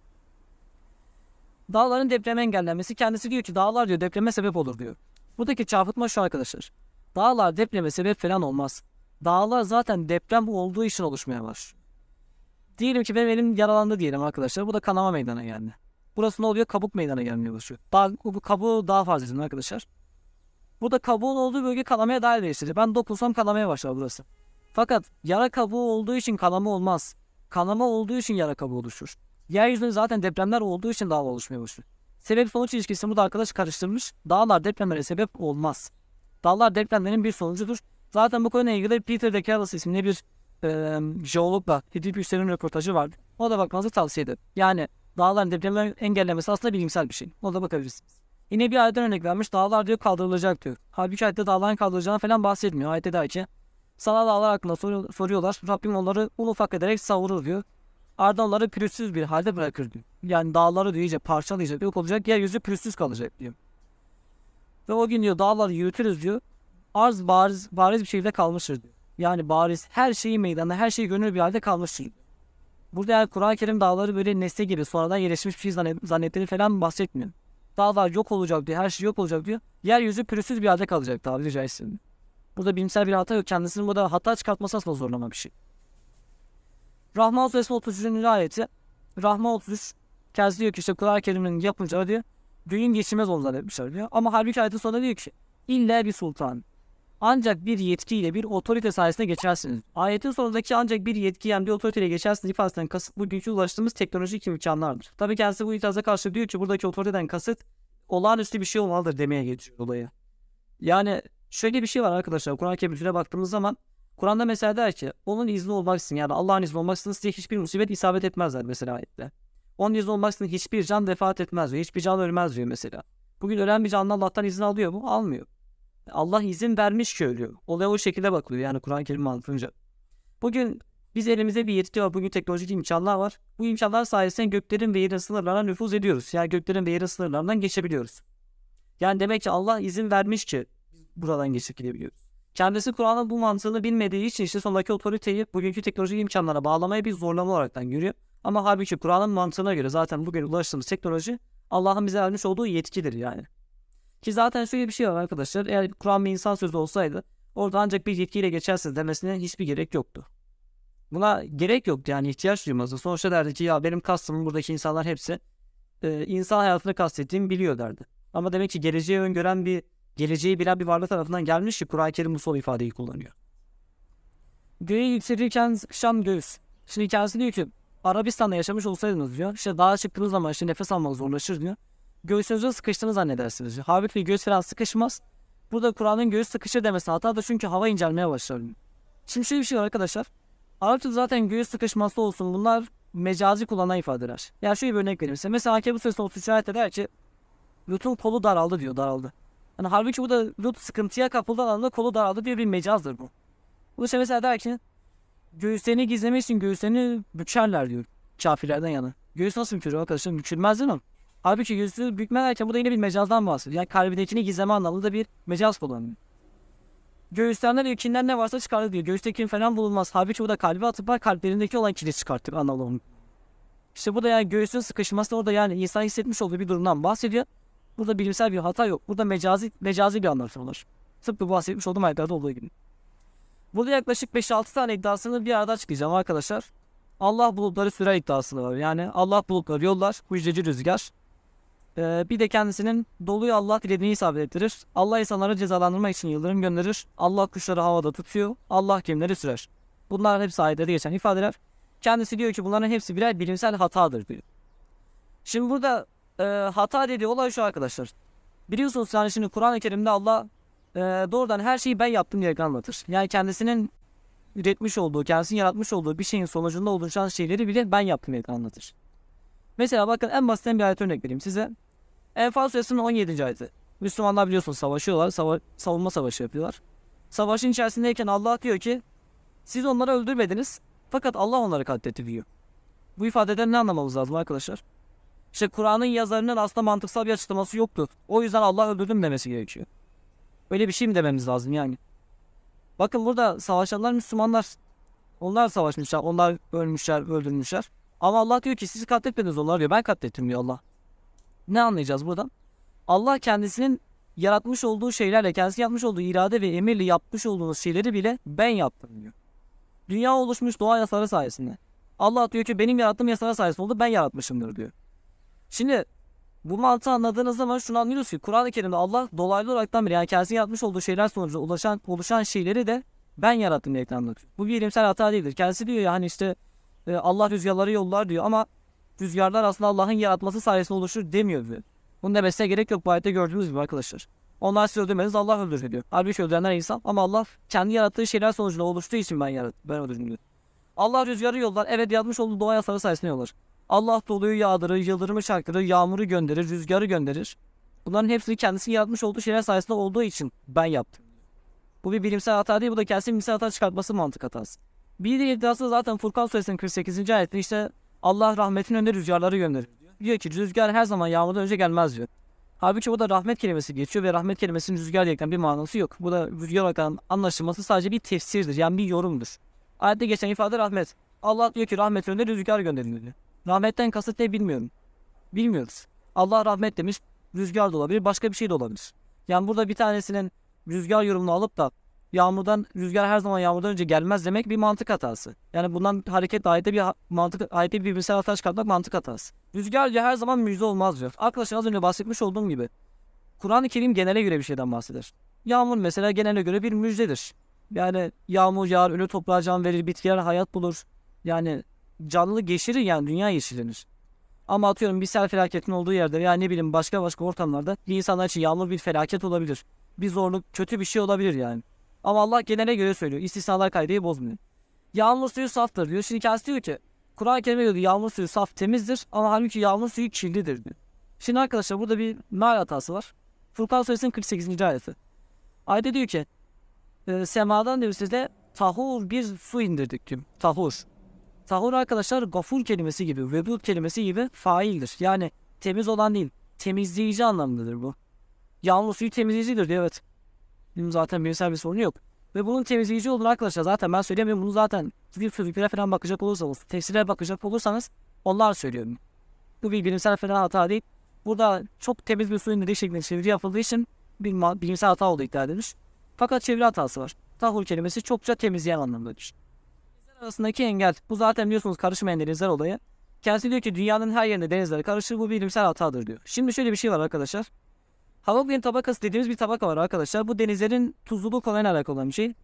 Dağların depreme engellenmesi kendisi diyor ki dağlar diyor depreme sebep olur diyor. Buradaki çarpıtma şu arkadaşlar. Dağlar depreme sebep falan olmaz. Dağlar zaten deprem olduğu için oluşmaya başlıyor. Diyelim ki benim elim yaralandı diyelim arkadaşlar. Bu da kanama meydana geldi. Burası ne oluyor? Kabuk meydana gelmeye başlıyor. Daha, bu kabuğu daha fazla edin arkadaşlar. Burada kabuğun olduğu bölge kanamaya dair değiştirir. Ben dokunsam kanamaya başlar burası. Fakat yara kabuğu olduğu için kanama olmaz. Kanama olduğu için yara kabuğu oluşur. Yeryüzünde zaten depremler olduğu için dağlar oluşmaya başlıyor. Sebep sonuç ilişkisini burada arkadaş karıştırmış. Dağlar depremlere sebep olmaz. Dağlar depremlerin bir sonucudur. Zaten bu konuyla ilgili Peter de Carlos isimli bir e, jeologla Edip Yüksel'in röportajı vardı. O da bakmanızı tavsiye ederim. Yani dağların depremleri engellemesi aslında bilimsel bir şey. Ona da bakabilirsiniz. Yine bir ayetten örnek vermiş. Dağlar diyor kaldırılacak diyor. Halbuki ayette dağların kaldırılacağını falan bahsetmiyor. Ayette der ki sana dağlar hakkında soru- soruyorlar. Rabbim onları un ufak ederek savurur diyor. Ardından onları pürüzsüz bir halde bırakır diyor. Yani dağları diyor iyice parçalayacak, yok olacak, yeryüzü pürüzsüz kalacak diyor. Ve o gün diyor dağları yürütürüz diyor. Arz bariz, bariz bir şekilde kalmıştır diyor. Yani bariz her şeyi meydanda, her şeyi görünür bir halde kalmıştır. Burada yani Kur'an-ı Kerim dağları böyle nesne gibi sonradan yerleşmiş bir şey zannet, zannettiğini falan bahsetmiyor. Dağlar yok olacak diyor, her şey yok olacak diyor. Yeryüzü pürüzsüz bir halde kalacak tabiri caizse. Burada bilimsel bir hata yok. Kendisinin burada hata çıkartması aslında zorlama bir şey. Rahman Suresi 33. ayeti. Rahman 33 kez diyor ki işte Kur'an-ı Kerim'in yapınca diyor düğün geçirmez onlar etmişler diyor. Ama halbuki ayetin sonunda diyor ki illa bir sultan. Ancak bir yetkiyle bir otorite sayesinde geçersiniz. Ayetin sonundaki ancak bir yetki yani bir otoriteyle geçersiniz ifadesinden kasıt bugünkü ulaştığımız teknolojik imkanlardır. Tabi kendisi bu itiraz'a karşı diyor ki buradaki otoriteden kasıt olağanüstü bir şey olmalıdır demeye getiriyor olayı. Yani şöyle bir şey var arkadaşlar Kur'an-ı Kerim'e baktığımız zaman Kur'an'da mesela der ki onun izni olmaksızın yani Allah'ın izni olmaksızın size hiçbir musibet isabet etmezler mesela ayette. Onun izni olmaksızın hiçbir can vefat etmez diyor. Hiçbir can ölmez diyor mesela. Bugün ölen bir canlı Allah'tan izin alıyor mu? Almıyor. Allah izin vermiş ki ölüyor. Olaya o şekilde bakılıyor yani Kur'an-ı Kerim anlatınca. Bugün biz elimizde bir yetki var. Bugün teknolojik imkanlar var. Bu imkanlar sayesinde göklerin ve yerin sınırlarına nüfuz ediyoruz. Yani göklerin ve yerin sınırlarından geçebiliyoruz. Yani demek ki Allah izin vermiş ki buradan geçip gidebiliyoruz. Kendisi Kur'an'ın bu mantığını bilmediği için işte sondaki otoriteyi bugünkü teknolojik imkanlara bağlamaya bir zorlama olaraktan görüyor. Ama halbuki Kur'an'ın mantığına göre zaten bugün ulaştığımız teknoloji Allah'ın bize vermiş olduğu yetkidir yani. Ki zaten şöyle bir şey var arkadaşlar. Eğer Kur'an bir insan sözü olsaydı orada ancak bir yetkiyle geçersiniz demesine hiçbir gerek yoktu. Buna gerek yoktu yani ihtiyaç duymazdı. Sonuçta derdi ki ya benim kastımın buradaki insanlar hepsi e, insan hayatını kastettiğimi biliyor derdi. Ama demek ki geleceği öngören bir geleceği bilen bir varlık tarafından gelmiş ki Kur'an-ı Kerim bu sol ifadeyi kullanıyor. Göğe yükselirken sıkışan göğüs. Şimdi kendisi diyor ki Arabistan'da yaşamış olsaydınız diyor. İşte dağa çıktığınız zaman işte nefes almak zorlaşır diyor. Göğsünüzün sıkıştığını zannedersiniz. Halbuki göğüs falan sıkışmaz. Burada Kur'an'ın göğüs sıkışır demesi hata da çünkü hava incelmeye başlar. Şimdi şöyle bir şey var arkadaşlar. Arapçada zaten göğüs sıkışması olsun bunlar mecazi kullanan ifadeler. Yani şöyle bir örnek vereyim size. Mesela Ankebut Suresi 33 ayette der ki Lut'un kolu daraldı diyor daraldı. Yani halbuki bu da Lut sıkıntıya kapıldığı anda kolu daraldı diye bir mecazdır bu. Bu işte mesela der ki göğüslerini gizlemek için göğüslerini bükerler diyor kafirlerden yana. Göğüs nasıl bükülür arkadaşlar? Bükülmez değil mi? Halbuki göğsü bükme derken bu da yine bir mecazdan bahsediyor. Yani kalbindekini gizleme anlamında bir mecaz kullanıyor. Göğüslerinden diyor kinden ne varsa çıkardı diyor. Göğüsteki kin falan bulunmaz. Halbuki bu da kalbi atıp kalplerindeki olan kiri çıkartır anlamında. İşte bu da yani göğsün sıkışması orada yani insan hissetmiş olduğu bir durumdan bahsediyor. Burada bilimsel bir hata yok. Burada mecazi, mecazi bir anlatım var. Tıpkı bahsetmiş olduğum ayetlerde olduğu gibi. Burada yaklaşık 5-6 tane iddiasını bir arada açıklayacağım arkadaşlar. Allah bulutları sürer iddiası var. Yani Allah bulutları yollar, hücreci rüzgar. Ee, bir de kendisinin doluyu Allah dilediğini isabet ettirir. Allah insanları cezalandırmak için yıldırım gönderir. Allah kuşları havada tutuyor. Allah gemleri sürer. Bunlar hepsi ayetlerde geçen ifadeler. Kendisi diyor ki bunların hepsi birer bilimsel hatadır diyor. Şimdi burada e, hata dediği olay şu arkadaşlar. Biliyorsunuz yani şimdi Kur'an-ı Kerim'de Allah e, doğrudan her şeyi ben yaptım diye anlatır. Yani kendisinin üretmiş olduğu, kendisinin yaratmış olduğu bir şeyin sonucunda oluşan şeyleri bile ben yaptım diye anlatır. Mesela bakın en basitten bir ayet örnek vereyim size. Enfal suresinin 17. ayeti. Müslümanlar biliyorsunuz savaşıyorlar, sava- savunma savaşı yapıyorlar. Savaşın içerisindeyken Allah diyor ki siz onları öldürmediniz fakat Allah onları katletti diyor. Bu ifadeden ne anlamamız lazım arkadaşlar? İşte Kur'an'ın yazarının aslında mantıksal bir açıklaması yoktu. O yüzden Allah öldürdüm demesi gerekiyor. Öyle bir şey mi dememiz lazım yani? Bakın burada savaşanlar Müslümanlar. Onlar savaşmışlar, onlar ölmüşler, öldürmüşler. Ama Allah diyor ki siz katletmediniz onlar diyor. Ben katlettim diyor Allah. Ne anlayacağız buradan? Allah kendisinin yaratmış olduğu şeylerle, kendisi yapmış olduğu irade ve emirle yapmış olduğunuz şeyleri bile ben yaptım diyor. Dünya oluşmuş doğa yasaları sayesinde. Allah diyor ki benim yarattığım yasalar sayesinde oldu ben yaratmışımdır diyor. Şimdi bu mantığı anladığınız zaman şunu anlıyoruz ki Kur'an-ı Kerim'de Allah dolaylı olaraktan beri yani kendisi yapmış olduğu şeyler sonucu ulaşan, oluşan şeyleri de ben yarattım diye anlatıyor. Bu bir bilimsel hata değildir. Kendisi diyor ya hani işte e, Allah rüzgarları yollar diyor ama rüzgarlar aslında Allah'ın yaratması sayesinde oluşur demiyor diyor. Bunun demesine gerek yok bu ayette gördüğünüz gibi arkadaşlar. Onlar sizi öldürmeniz Allah öldürür diyor. Halbuki öldürenler insan ama Allah kendi yarattığı şeyler sonucunda oluştuğu için ben yarattım. Ben öldürdüm diyor. Allah rüzgarı yollar. Evet yapmış olduğu doğa yasaları sayesinde yollar. Allah doluyu yağdırır, yıldırımı çarptırır, yağmuru gönderir, rüzgarı gönderir. Bunların hepsini kendisi yaratmış olduğu şeyler sayesinde olduğu için ben yaptım. Bu bir bilimsel hata değil, bu da kendisi bilimsel hata çıkartması mantık hatası. Bir de iddiası zaten Furkan suresinin 48. ayette işte Allah rahmetin önünde rüzgarları gönderir diyor. Diyor ki rüzgar her zaman yağmurdan önce gelmez diyor. Halbuki burada rahmet kelimesi geçiyor ve rahmet kelimesinin rüzgar diyerekten bir manası yok. Bu da rüzgar olarak anlaşılması sadece bir tefsirdir yani bir yorumdur. Ayette geçen ifade rahmet. Allah diyor ki rahmet önünde rüzgar gönderin diyor. Rahmetten kasıt ne bilmiyorum. Bilmiyoruz. Allah rahmet demiş. Rüzgar da olabilir. Başka bir şey de olabilir. Yani burada bir tanesinin rüzgar yorumunu alıp da yağmurdan rüzgar her zaman yağmurdan önce gelmez demek bir mantık hatası. Yani bundan hareket ayette bir mantık ayette bir bilimsel hata çıkartmak mantık hatası. Rüzgar diyor her zaman müjde olmaz diyor. Arkadaşlar az önce bahsetmiş olduğum gibi Kur'an-ı Kerim genele göre bir şeyden bahseder. Yağmur mesela genele göre bir müjdedir. Yani yağmur yağar, ölü toprağa can verir, bitkiler hayat bulur. Yani canlı geçirir yani dünya yeşillenir. Ama atıyorum bir sel felaketin olduğu yerde veya ne bileyim başka başka ortamlarda bir insanlar için yağmur bir felaket olabilir. Bir zorluk, kötü bir şey olabilir yani. Ama Allah genele göre söylüyor. İstisnalar kaydeyi bozmuyor. Yağmur suyu saftır diyor. Şimdi kendisi diyor ki Kur'an-ı Kerim'e diyor yağmur suyu saf temizdir ama halbuki yağmur suyu kirlidir diyor. Şimdi arkadaşlar burada bir meal hatası var. Furkan suresinin 48. ayeti. Ayette diyor ki e, semadan diyor size tahur bir su indirdik diyor. Tahur. Tahur arkadaşlar gafur kelimesi gibi, vedud kelimesi gibi faildir. Yani temiz olan değil, temizleyici anlamındadır bu. Yağmur suyu temizleyicidir diyor evet. Benim zaten bilimsel bir sorunu yok. Ve bunun temizleyici olduğunu arkadaşlar zaten ben söylemiyorum. Bunu zaten bir fiziklere falan bakacak olursanız, tefsire bakacak olursanız onlar söylüyor. Bu bir bilimsel falan hata değil. Burada çok temiz bir suyun dediği şeklinde çeviri yapıldığı için bir bilimsel hata olduğu iddia edilmiş. Fakat çeviri hatası var. Tahur kelimesi çokça temizleyen anlamındadır. Denizler arasındaki engel. Bu zaten biliyorsunuz karışmayan denizler olayı. Kendisi diyor ki dünyanın her yerinde denizler karışır. Bu bilimsel hatadır diyor. Şimdi şöyle bir şey var arkadaşlar. Haloggen tabakası dediğimiz bir tabaka var arkadaşlar. Bu denizlerin tuzluluk oranıyla alakalı olan bir şey.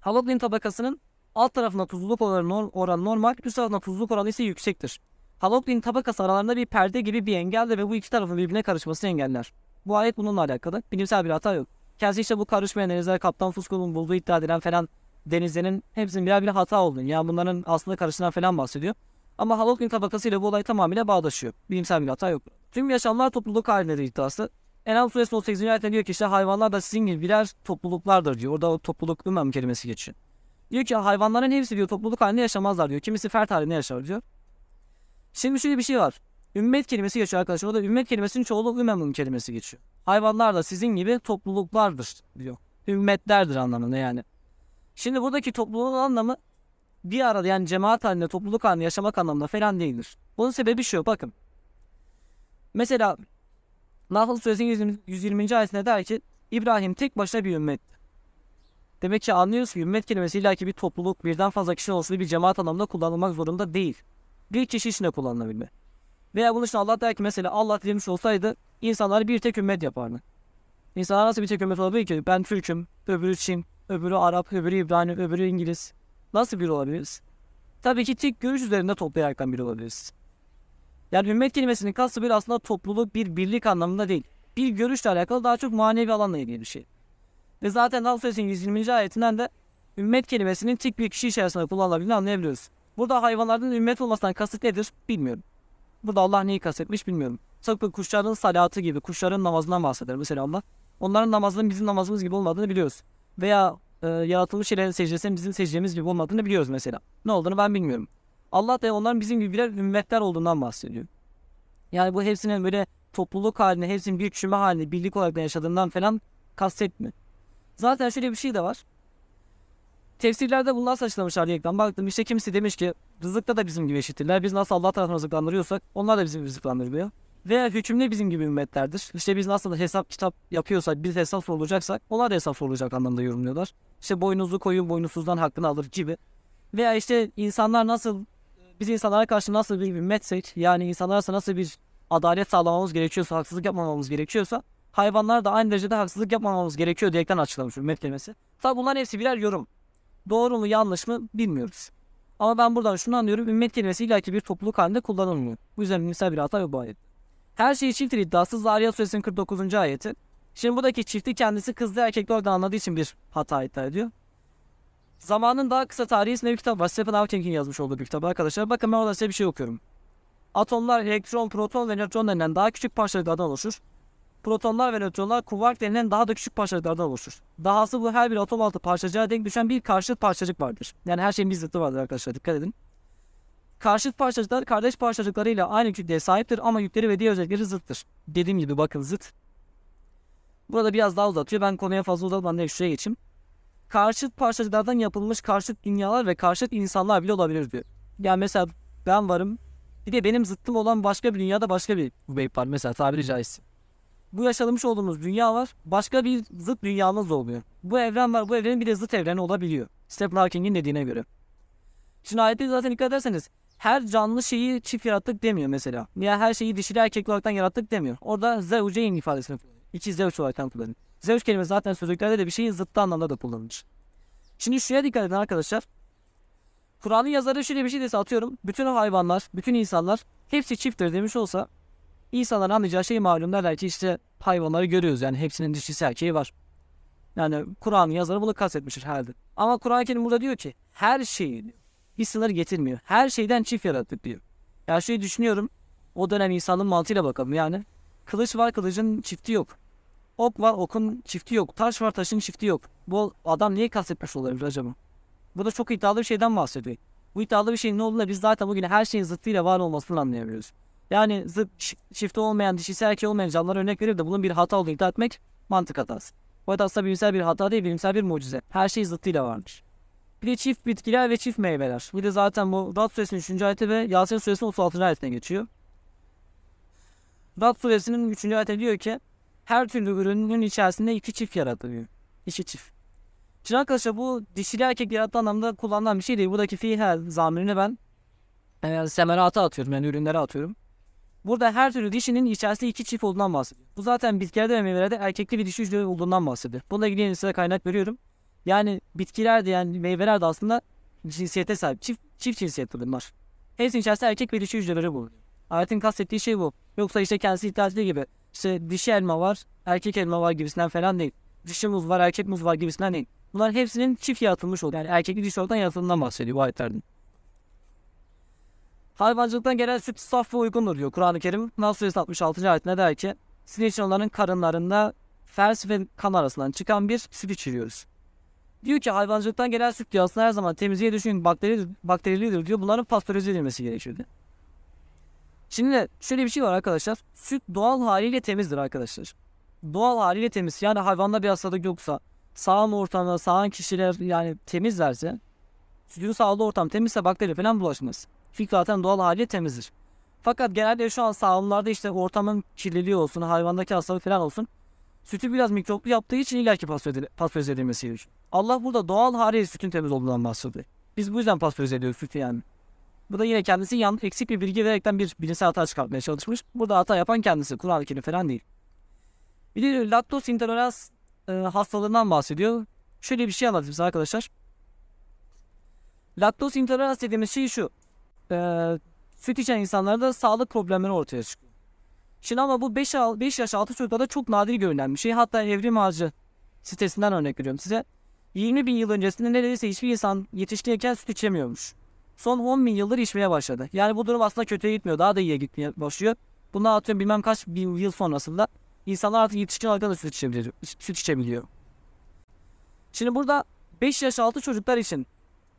Haloggen tabakasının alt tarafında tuzluluk oranı, nor- oranı normal, üst tarafında tuzluluk oranı ise yüksektir. Haloggen tabakası aralarında bir perde gibi bir engeldir ve bu iki tarafın birbirine karışmasını engeller. Bu ayet bununla alakalı. Bilimsel bir hata yok. Kendisi işte bu karışmayan denizler Kaptan Fusco'nun bulduğu iddia edilen falan denizlerin hepsinin birer bir hata olduğunu yani bunların aslında karışından falan bahsediyor. Ama Haloggen tabakası ile bu olay tamamıyla bağdaşıyor. Bilimsel bir hata yok. Tüm yaşamlar topluluk halindedir iddiası. Enam suresi 18. ayette diyor ki işte hayvanlar da sizin gibi birer topluluklardır diyor. Orada o topluluk ümem kelimesi geçiyor. Diyor ki hayvanların hepsi diyor topluluk halinde yaşamazlar diyor. Kimisi fert halinde yaşar diyor. Şimdi şöyle bir şey var. Ümmet kelimesi geçiyor arkadaşlar. Orada ümmet kelimesinin çoğulu ümemün kelimesi geçiyor. Hayvanlar da sizin gibi topluluklardır diyor. Ümmetlerdir anlamında yani. Şimdi buradaki topluluğun anlamı bir arada yani cemaat halinde, topluluk halinde yaşamak anlamında falan değildir. Bunun sebebi şu bakın. Mesela Nahl Suresinin 120. 120. ayetinde der ki İbrahim tek başına bir ümmet. Demek ki anlıyoruz ki ümmet kelimesi illaki bir topluluk, birden fazla kişi olsun bir cemaat anlamında kullanılmak zorunda değil. Bir kişi için de kullanılabilme. Veya bunun için Allah der ki mesela Allah dilemiş olsaydı insanları bir tek ümmet yapardı. İnsanlar nasıl bir tek ümmet olabilir ki? Ben Türk'üm, öbürü Çin, öbürü Arap, öbürü İbrani, öbürü İngiliz. Nasıl bir olabiliriz? Tabii ki tek görüş üzerinde toplayaraktan bir olabiliriz. Yani ümmet kelimesinin kastı bir aslında topluluk, bir birlik anlamında değil. Bir görüşle alakalı daha çok manevi alanla ilgili bir şey. Ve zaten Nahl Suresinin 120. ayetinden de ümmet kelimesinin tek bir kişi içerisinde kullanılabildiğini anlayabiliyoruz. Burada hayvanlardan ümmet olmasından kasıt nedir bilmiyorum. Burada Allah neyi kastetmiş bilmiyorum. Tıpkı kuşların salatı gibi kuşların namazından bahseder mesela Allah. Onların namazının bizim namazımız gibi olmadığını biliyoruz. Veya e, yaratılmış şeylerin secdesinin bizim secdemiz gibi olmadığını biliyoruz mesela. Ne olduğunu ben bilmiyorum. Allah da onların bizim gibi birer ümmetler olduğundan bahsediyor. Yani bu hepsinin böyle topluluk halinde, hepsinin bir küme halinde, birlik olarak da yaşadığından falan kastetmiyor. Zaten şöyle bir şey de var. Tefsirlerde bunlar saçlamışlar diyerekten baktım. İşte kimisi demiş ki rızıkta da bizim gibi eşittirler. Biz nasıl Allah tarafından rızıklandırıyorsak onlar da bizim gibi rızıklandırılıyor. Veya hükümlü bizim gibi ümmetlerdir. İşte biz nasıl hesap kitap yapıyorsak, biz hesap sorulacaksak onlar da hesap sorulacak anlamda yorumluyorlar. İşte boynuzlu koyun boynuzsuzdan hakkını alır gibi. Veya işte insanlar nasıl, biz insanlara karşı nasıl bir ümmetsek, yani insanlara nasıl bir adalet sağlamamız gerekiyorsa, haksızlık yapmamamız gerekiyorsa, hayvanlara da aynı derecede haksızlık yapmamamız gerekiyor diyerekten açıklamış ümmet kelimesi. Tabi bunların hepsi birer yorum. Doğru mu yanlış mı bilmiyoruz. Ama ben buradan şunu anlıyorum. Ümmet kelimesi illaki bir topluluk halinde kullanılmıyor. Bu yüzden bilimsel bir hata yok bu ayet. Her şeyi çifttir iddiası Zariyat suresinin 49. ayeti. Şimdi buradaki çifti kendisi kızlı erkekli oradan anladığı için bir hata iddia ediyor. Zamanın daha kısa tarihi bir kitap var. Stephen Hawking'in yazmış olduğu bir kitap arkadaşlar. Bakın ben orada size bir şey okuyorum. Atomlar elektron, proton ve nötron denilen daha küçük parçacıklardan oluşur. Protonlar ve nötronlar kuvark denilen daha da küçük parçacıklardan oluşur. Dahası bu her bir atom altı parçacığa denk düşen bir karşıt parçacık vardır. Yani her şeyin bir zıttı vardır arkadaşlar dikkat edin. Karşıt parçacıklar kardeş parçacıklarıyla aynı kütleye sahiptir ama yükleri ve diğer özellikleri zıttır. Dediğim gibi bakın zıt. Burada biraz daha uzatıyor. Ben konuya fazla uzatmadan direkt şuraya geçeyim. Karşıt parçacıklardan yapılmış karşıt dünyalar ve karşıt insanlar bile olabilir diyor. Yani mesela ben varım. Bir de benim zıttım olan başka bir dünyada başka bir Ubeyb var mesela tabiri caizse. Bu yaşamış olduğumuz dünya var. Başka bir zıt dünyamız oluyor. Bu evren var. Bu evrenin bir de zıt evreni olabiliyor. Stephen Hawking'in dediğine göre. Şimdi ayette zaten dikkat ederseniz her canlı şeyi çift yarattık demiyor mesela. Ya her şeyi dişili erkekli olaraktan yarattık demiyor. Orada zevceyn ifadesini kullanıyor. İki zevç olaraktan kullanıyor. Zevç kelimesi zaten sözlüklerde de bir şeyin zıttı anlamda da kullanılır. Şimdi şuraya dikkat edin arkadaşlar. Kur'an'ın yazarı şöyle bir şey dese atıyorum. Bütün hayvanlar, bütün insanlar hepsi çifttir demiş olsa insanların anlayacağı şey malum derler ki işte hayvanları görüyoruz yani hepsinin dişisi erkeği var. Yani Kur'an'ın yazarı bunu kastetmiştir herhalde. Ama Kur'an-ı Kerim burada diyor ki her şeyi. Bir sınır getirmiyor. Her şeyden çift yarattık diyor. Ya şöyle düşünüyorum. O dönem insanın mantığıyla bakalım yani. Kılıç var kılıcın çifti yok. Ok var okun çifti yok. Taş var taşın çifti yok. Bu adam niye kastetmiş olabilir acaba? Bu da çok iddialı bir şeyden bahsediyor. Bu iddialı bir şeyin ne olduğunu biz zaten bugün her şeyin zıttıyla var olmasını anlayabiliyoruz. Yani zıt çifti olmayan, dişisi erkeği olmayan canlılara örnek verip de bunun bir hata olduğunu iddia etmek mantık hatası. Bu da aslında bilimsel bir hata değil, bilimsel bir mucize. Her şey zıttıyla varmış. Bir de çift bitkiler ve çift meyveler. Bir de zaten bu Rad suresinin 3. ayeti ve Yasin suresinin 36. ayetine geçiyor. Rad suresinin 3. ayeti diyor ki her türlü ürünün içerisinde iki çift yaratılıyor. İki çift. Şimdi arkadaşlar bu dişili erkek yarattığı anlamda kullanılan bir şey değil. Buradaki fiil zamirini ben e, semerata atıyorum yani ürünlere atıyorum. Burada her türlü dişinin içerisinde iki çift olduğundan bahsediyor. Bu zaten bitkilerde ve meyvelerde erkekli bir dişi hücre olduğundan bahsediyor. Bununla ilgili size kaynak veriyorum. Yani bitkiler de yani meyveler de aslında cinsiyete sahip. Çift, çift cinsiyetli bunlar. Hepsinin içerisinde erkek ve dişi hücreleri bulunuyor. Ayetin kastettiği şey bu. Yoksa işte kendisi iddia gibi işte dişi elma var, erkek elma var gibisinden falan değil. Dişi muz var, erkek muz var gibisinden değil. Bunlar hepsinin çift yaratılmış olduğu yani erkekli dişi oradan yaratıldığından bahsediyor bu ayetlerden. Hayvancılıktan gelen süt saf ve uygundur diyor Kur'an-ı Kerim. Nas suresi 66. ayetinde der ki sizin için onların karınlarında fers ve kan arasından çıkan bir süt içiriyoruz. Diyor ki hayvancılıktan gelen süt diyor aslında her zaman temizliğe düşkün bakteri, bakterilidir diyor. Bunların pastörize edilmesi gerekiyor diyor. Şimdi şöyle bir şey var arkadaşlar. Süt doğal haliyle temizdir arkadaşlar. Doğal haliyle temiz. Yani hayvanda bir hastalık yoksa sağım ortamda sağan kişiler yani temizlerse sütün sağlığı ortam temizse bakteri falan bulaşmaz. Süt zaten doğal haliyle temizdir. Fakat genelde şu an sağımlarda işte ortamın kirliliği olsun, hayvandaki hastalık falan olsun. Sütü biraz mikroplu yaptığı için illaki pastörize edilmesi gerekiyor. Allah burada doğal haliyle sütün temiz olduğundan bahsediyor. Biz bu yüzden pastörize ediyoruz sütü yani. Bu da yine kendisi yan, eksik bir bilgi vererekten bir bilimsel hata çıkartmaya çalışmış. Burada hata yapan kendisi. Kur'an-ı Kerim falan değil. Bir de laktoz intolerans e, hastalığından bahsediyor. Şöyle bir şey anlatayım size arkadaşlar. Laktoz intolerans dediğimiz şey şu. E, süt içen insanlarda sağlık problemleri ortaya çıkıyor. Şimdi ama bu 5, 5 yaş altı çocuklarda çok nadir görülen bir şey. Hatta Evrim Ağacı sitesinden örnek veriyorum size. 20 bin yıl öncesinde neredeyse hiçbir insan yetişkinken süt içemiyormuş. Son 10 bin yıldır içmeye başladı. Yani bu durum aslında kötüye gitmiyor. Daha da iyiye gitmeye başlıyor. Bundan atıyorum bilmem kaç bin yıl sonrasında insanlar artık yetişkin olarak da süt içebiliyor. Süt içebiliyor. Şimdi burada 5 yaş altı çocuklar için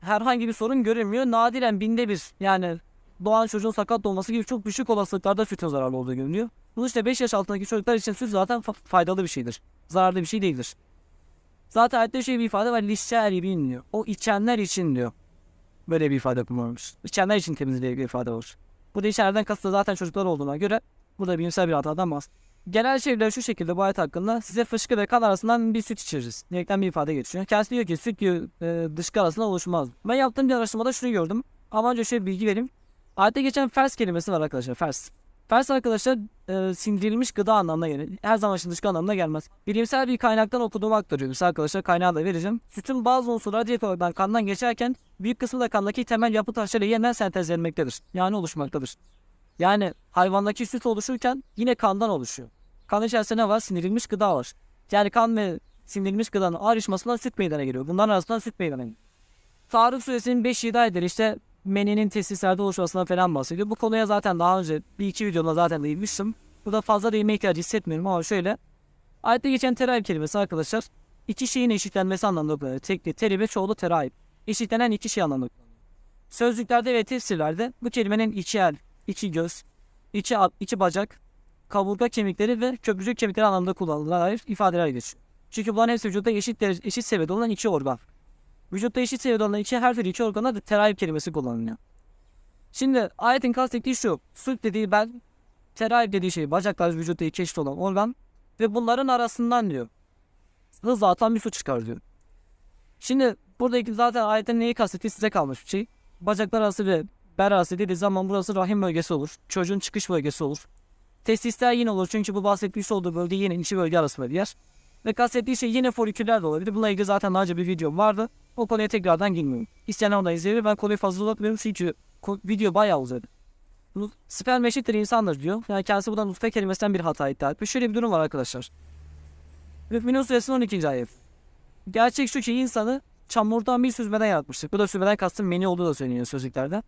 herhangi bir sorun görünmüyor. Nadiren binde bir yani doğan çocuğun sakat doğması gibi çok düşük olasılıklarda sütün zararlı olduğu görünüyor. Bu işte 5 yaş altındaki çocuklar için süt zaten fa- faydalı bir şeydir. Zararlı bir şey değildir. Zaten ayette şöyle bir ifade var. Lisseribin diyor. O içenler için diyor. Böyle bir ifade kullanılmış. İçenler için temizliğe ilgili ifade var. Bu da içeriden kastı zaten çocuklar olduğuna göre Burada bilimsel bir hatadan bahsediyor. Genel şeyler şu şekilde bu ayet hakkında size fışkı ve kan arasından bir süt içiririz. Diyerekten bir ifade geçiyor. Kendisi diyor ki süt diyor e, dışkı arasında oluşmaz. Ben yaptığım bir araştırmada şunu gördüm. Ama önce şöyle bir bilgi vereyim. Ayette geçen fers kelimesi var arkadaşlar. Fers. Fers arkadaşlar e, sindirilmiş gıda anlamına gelir. Her zaman dışkı anlamına gelmez. Bilimsel bir kaynaktan okuduğumu aktarıyorum. Size arkadaşlar kaynağı da vereceğim. Sütün bazı unsurları direkt olarak kandan geçerken büyük kısmı da kandaki temel yapı taşları yeniden sentezlenmektedir. Yani oluşmaktadır. Yani hayvandaki süt oluşurken yine kandan oluşuyor. Kan içerisinde ne var? Sindirilmiş gıda var. Yani kan ve sindirilmiş gıdanın ayrışmasından süt meydana geliyor. Bunların arasından süt meydana geliyor. Tarık suresinin 5-7 ayetleri işte meninin tesislerde oluşmasından falan bahsediyor. Bu konuya zaten daha önce bir iki videomda zaten değinmiştim. Burada fazla değinme ihtiyacı hissetmiyorum ama şöyle. Ayette geçen terayip kelimesi arkadaşlar iki şeyin eşitlenmesi anlamında kullanılıyor. Tekli, teri ve çoğulu terayip. Eşitlenen iki şey anlamında kullanılıyor. Sözlüklerde ve tefsirlerde bu kelimenin içi el, içi göz, içi, at, içi bacak, kaburga kemikleri ve köprücük kemikleri anlamında kullanılan ifadeler geçiyor. Çünkü bunların hepsi vücutta eşit, eşit seviyede olan iki organ. Vücutta eşit seviyede olan iki her türlü iki organda da terayip kelimesi kullanılıyor. Şimdi ayetin kastettiği şu. Süt dediği ben, terayip dediği şey bacaklar vücutta iki eşit olan organ ve bunların arasından diyor. Hızla atan bir su çıkar diyor. Şimdi buradaki zaten ayetin neyi kastettiği size kalmış bir şey. Bacaklar arası ve ber arası dediği zaman burası rahim bölgesi olur. Çocuğun çıkış bölgesi olur. Testisler yine olur çünkü bu bahsettiği olduğu bölge yine içi bölge arasında bir yer. Ve kastettiği şey yine foliküller de olabilir. Bununla ilgili zaten daha önce bir videom vardı. O konuya tekrardan girmiyorum. İsteyenler ondan izleyebilir. Ben konuyu fazla uzatmıyorum çünkü video bayağı uzadı. Sperm eşittir insandır diyor. Yani kendisi buradan nutfe kelimesinden bir hata iddia etmiş. Şöyle bir durum var arkadaşlar. Mü'minun suresinin 12. ayet. Gerçek şu ki insanı çamurdan bir süzmeden yaratmıştık. Bu da süzmeden kastım meni olduğu da söyleniyor sözlüklerde.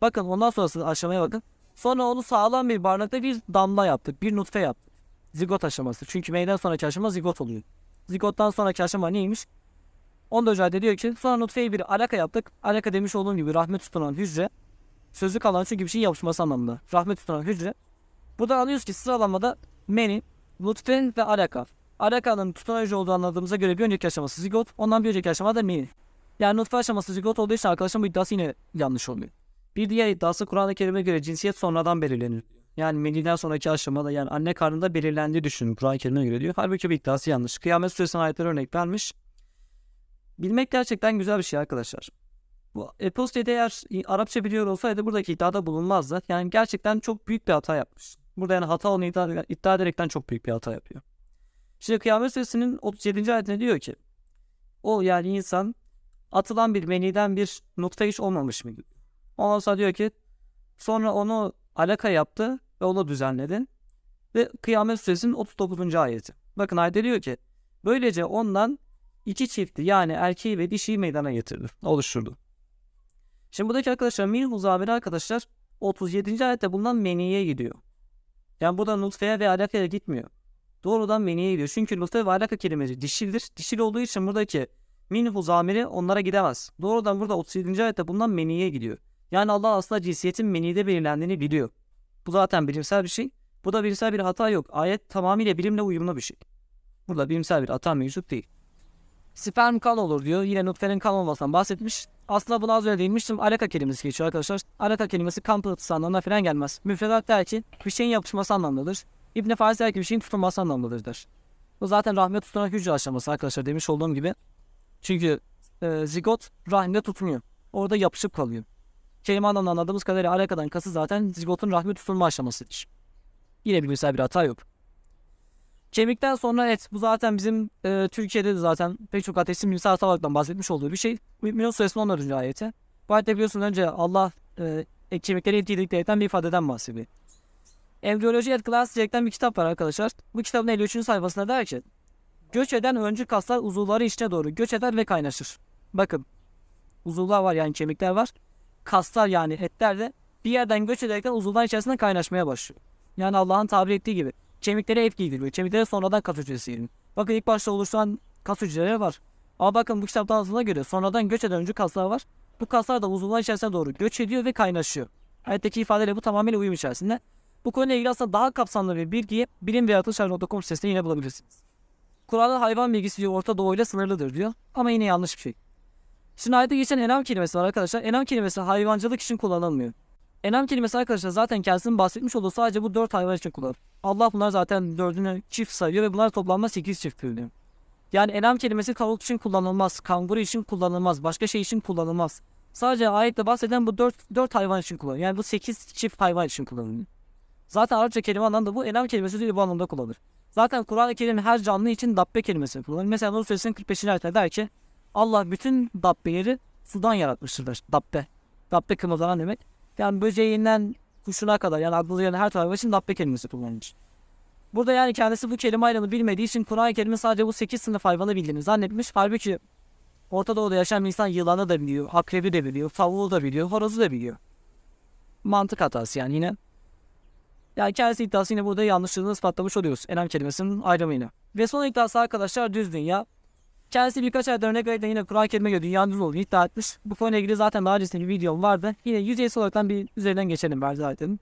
Bakın ondan sonrası aşamaya bakın. Sonra onu sağlam bir bardakta bir damla yaptık. Bir nutfe yaptık. Zigot aşaması. Çünkü meyden sonraki aşama zigot oluyor. Zigottan sonraki aşama neymiş? 14. ayette diyor ki sonra nutfeyi bir alaka yaptık. Alaka demiş olduğum gibi rahmet tutunan hücre. Sözlük alan çünkü bir şey yapışması anlamında. Rahmet tutunan hücre. Buradan anlıyoruz ki sıralamada meni, nutfe ve alaka. Alakanın tutunan hücre olduğu anladığımıza göre bir önceki aşaması zigot. Ondan bir önceki aşama meni. Yani nutfe aşaması zigot olduğu için arkadaşlar bu iddiası yine yanlış oluyor. Bir diğer iddiası Kur'an-ı Kerim'e göre cinsiyet sonradan belirlenir. Yani meniden sonraki aşamada yani anne karnında belirlendiği düşünün Kur'an-ı Kerim'e göre diyor. Halbuki bu iddiası yanlış. Kıyamet Suresi'nin ayetleri örnek vermiş. Bilmek gerçekten güzel bir şey arkadaşlar. Bu Epostede eğer Arapça biliyor olsaydı buradaki iddiada bulunmazdı. Yani gerçekten çok büyük bir hata yapmış. Burada yani hata onu iddia, iddia ederekten çok büyük bir hata yapıyor. Şimdi Kıyamet Suresi'nin 37. ayetinde diyor ki o yani insan atılan bir meniden bir nutfe hiç olmamış mıydı? Ondan sonra diyor ki sonra onu alaka yaptı ve onu düzenledi. Ve Kıyamet Suresinin 39. ayeti. Bakın ayette diyor ki böylece ondan iki çifti yani erkeği ve dişiyi meydana getirdi. Oluşturdu. Şimdi buradaki arkadaşlar min muzabiri arkadaşlar 37. ayette bulunan meniye gidiyor. Yani burada nutfeye ve alakaya gitmiyor. Doğrudan meniye gidiyor. Çünkü nutfe ve alaka kelimesi dişildir. Dişil olduğu için buradaki min huzamiri onlara gidemez. Doğrudan burada 37. ayette bulunan meniye gidiyor. Yani Allah aslında cinsiyetin menide belirlendiğini biliyor. Bu zaten bilimsel bir şey. Bu da bilimsel bir hata yok. Ayet tamamıyla bilimle uyumlu bir şey. Burada bilimsel bir hata mevcut değil. Sperm kan olur diyor. Yine nutfenin kan olmasından bahsetmiş. Aslında buna az önce değinmiştim. Alaka kelimesi geçiyor arkadaşlar. Alaka kelimesi kan pıhtısı anlamına falan gelmez. Müfredat der ki bir şeyin yapışması anlamındadır. İbn Faiz der ki bir şeyin tutulması anlamındadır der. Bu zaten rahmet tutunan hücre aşaması arkadaşlar demiş olduğum gibi. Çünkü e, zigot rahimde tutunuyor. Orada yapışıp kalıyor. Kelime anlamında anladığımız kadarıyla alakadan kası zaten zigotun rahmi tutulma aşamasıdır. Yine bilimsel bir hata yok. Kemikten sonra et. Bu zaten bizim e, Türkiye'de de zaten pek çok ateistin bilimsel hatalardan bahsetmiş olduğu bir şey. Mümin Suresinin 14. ayeti. Bu ayette biliyorsunuz önce Allah e, kemikleri et yediklerimden bir ifadeden bahsediyor. Embriyoloji et Class bir kitap var arkadaşlar. Bu kitabın 53. sayfasında der ki Göç eden öncü kaslar uzuvları içine doğru göç eder ve kaynaşır. Bakın uzuvlar var yani kemikler var. Kaslar yani etler de bir yerden göç ederekten uzuvlar içerisinde kaynaşmaya başlıyor. Yani Allah'ın tabir ettiği gibi kemiklere et giydiriyor. Kemiklere sonradan kas hücresi giriliyor. Bakın ilk başta oluşan kas hücreleri var. Ama bakın bu kitaptan anlatıldığına göre sonradan göç eden öncü kaslar var. Bu kaslar da uzuvlar içerisine doğru göç ediyor ve kaynaşıyor. Ayetteki ifadeyle bu tamamıyla uyum içerisinde. Bu konuyla ilgili aslında daha kapsamlı bir bilgiyi bilim ve yaratılışlar.com sitesinde yine bulabilirsiniz. Kur'an'ın hayvan bilgisi diyor Orta Doğu ile sınırlıdır diyor. Ama yine yanlış bir şey. Şimdi geçen enam kelimesi var arkadaşlar. Enam kelimesi hayvancılık için kullanılmıyor. Enam kelimesi arkadaşlar zaten kendisinin bahsetmiş olduğu sadece bu dört hayvan için kullanır. Allah bunlar zaten dördünü çift sayıyor ve bunlar toplamda sekiz çift diyor. Yani enam kelimesi tavuk için kullanılmaz, kanguru için kullanılmaz, başka şey için kullanılmaz. Sadece ayette bahseden bu dört, dört hayvan için kullanılıyor. Yani bu sekiz çift hayvan için kullanılıyor. Zaten Arapça kelime anlamda bu enam kelimesi de bu anlamda kullanılır. Zaten Kur'an-ı Kerim her canlı için dabbe kelimesini kullanır. Mesela Nur Suresinin 45. ayette der ki Allah bütün dabbeleri sudan yaratmıştır. Dabbe. Dabbe kımıldanan demek. Yani böceğinden kuşuna kadar yani aklınıza gelen her tarafı için dabbe kelimesi kullanılır. Burada yani kendisi bu kelime ayrımını bilmediği için Kur'an-ı Kerim'in sadece bu 8 sınıf hayvanı bildiğini zannetmiş. Halbuki Orta Doğu'da yaşayan insan yılanı da biliyor, akrebi de biliyor, tavuğu da biliyor, horozu da biliyor. Mantık hatası yani yine. Yani kendisi iddiası yine burada yanlışlığını ispatlamış oluyoruz. Enam kelimesinin ayrımıyla. Ve son iddiası arkadaşlar düz dünya. Kendisi birkaç ayda örnek vererek yine Kur'an-ı Kerim'e göre dünyanın düz olduğunu iddia etmiş. Bu konuyla ilgili zaten daha öncesinde bir videom vardı. Yine yüzeysel olarak bir üzerinden geçelim ben zaten.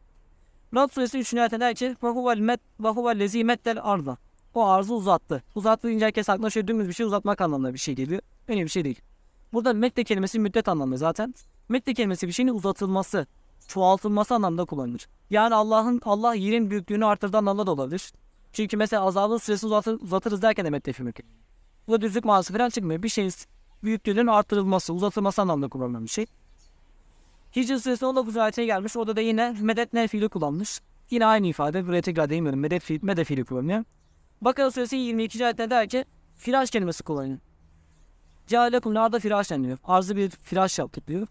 Rad suresi 3. ayette der ki وَهُوَ الْمَتْ وَهُوَ الَّذ۪ي مَتَّ الْاَرْضَ O arzı uzattı. Uzattı deyince herkes aklına şöyle dümdüz bir şey uzatmak anlamında bir şey geliyor. Öyle bir şey değil. Burada mette kelimesi müddet anlamında zaten. Mette kelimesi bir şeyin uzatılması, çoğaltılması anlamında kullanılır. Yani Allah'ın Allah yerin büyüklüğünü artırdığı anlamda da olabilir. Çünkü mesela azabın süresini uzatır, uzatırız derken de mette mümkün. bu da düzlük manası falan çıkmıyor. Bir şeyin büyüklüğünün artırılması, uzatılması anlamında kullanılan bir şey. Hicr suresinin 19. ayetine gelmiş. Orada da yine medet ne fiili kullanmış. Yine aynı ifade. Buraya tekrar değinmiyorum. Medet fiil, medet fiili kullanıyor. Bakara suresi 22. ayette der ki firaş kelimesi kullanıyor. Cealekum arda firaş deniliyor. Arzı bir firaş yaptık diyor.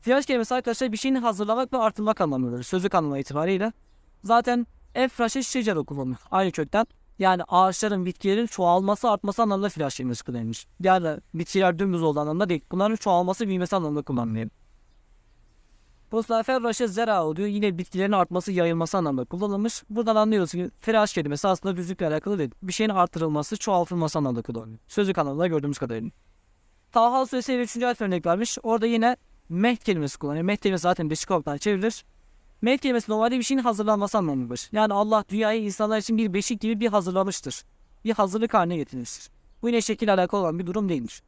Firaş kelimesi arkadaşlar bir şeyin hazırlamak ve artırmak anlamındadır. Sözlük anlamı itibariyle. Zaten efraşe şecer kullanıyor. Aynı kökten. Yani ağaçların, bitkilerin çoğalması, artması anlamında firaş kelimesi kullanılmış. Yani bitkiler dümdüz olduğu anlamda değil. Bunların çoğalması, büyümesi anlamında kullanılıyor. Postlar ferraşe zera diyor. Yine bitkilerin artması, yayılması anlamında kullanılmış. Buradan anlıyoruz ki firaş kelimesi aslında düzlükle alakalı değil. Bir şeyin artırılması, çoğaltılması anlamında kullanılıyor. Sözlük anlamında gördüğümüz kadarıyla. Taha suresi 3. ayet örnek vermiş. Orada yine mehd kelimesi kullanıyor. Mehd kelimesi zaten olarak çevrilir. Mehd kelimesi normalde bir şeyin hazırlanması anlamındadır. Yani Allah dünyayı insanlar için bir beşik gibi bir hazırlamıştır. Bir hazırlık haline getirmiştir. Bu yine şekil alakalı olan bir durum değildir.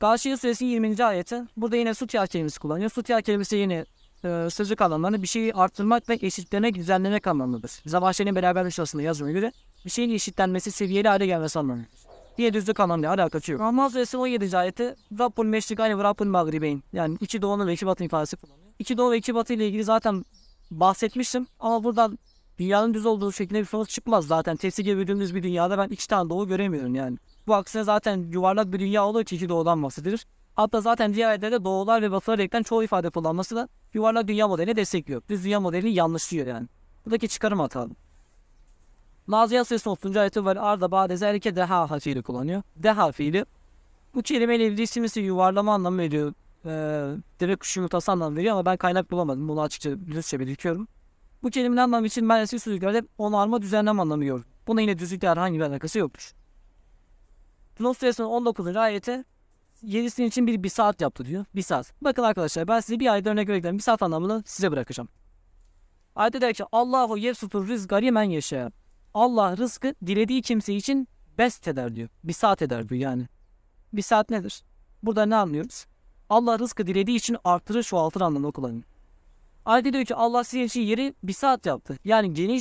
Gâşiye suresi 20. ayeti. Burada yine sutya kelimesi kullanıyor. Sutya kelimesi yine e, sözlük anlamlarında bir şeyi arttırmak ve eşitlemek, düzenlemek anlamındadır. Zavahşe'nin beraber aslında yazmaya göre bir şeyin eşitlenmesi, seviyeli hale gelmesi anlamındadır. Diye düzlük anlamıyla alakası yok. Rahman suresi 17. ayeti Rabbul meşrikayne ve Rabbul mağribeyn. Yani iki doğunun ve iki batı ifadesi kullanıyor. İki doğu ve iki batı ile ilgili zaten bahsetmiştim. Ama buradan dünyanın düz olduğu şeklinde bir sonuç çıkmaz zaten. Tepsi gibi bir dünyada ben iki tane doğu göremiyorum yani. Bu aksine zaten yuvarlak bir dünya olduğu için iki doğudan bahsedilir. Hatta zaten diğer ayette doğular ve batılar ekten çoğu ifade kullanması da yuvarlak dünya modelini destekliyor. Düz dünya modelini yanlışlıyor yani. Buradaki çıkarım hatalı. Nazihat suresi 30. ayeti var. Arda ba'de zelike deha fiili kullanıyor. Deha fiili. Bu kelimeyle ilgili isimlisi yuvarlama anlamı veriyor. Ee, deve kuşu yumurtası anlamı veriyor ama ben kaynak bulamadım. Bunu açıkça dürüstçe belirtiyorum. Bu kelimenin anlamı için ben eski sözlüklerde hep onarma düzenleme anlamı görüyorum. Buna yine düzlükle herhangi bir alakası yoktur. Yunus suresinin 19. ayeti 7'sinin için bir, bir saat yaptı diyor. Bir saat. Bakın arkadaşlar ben size bir ayda örnek vereceğim. Bir saat anlamını size bırakacağım. Ayette der ki Allahu yefsutur rizgari men yeşe. Allah rızkı dilediği kimse için best eder diyor. Bir saat eder diyor yani. Bir saat nedir? Burada ne anlıyoruz? Allah rızkı dilediği için artırır çoğaltır anlamında kullanıyor. Ayette diyor ki Allah sizin için yeri bir saat yaptı. Yani geniş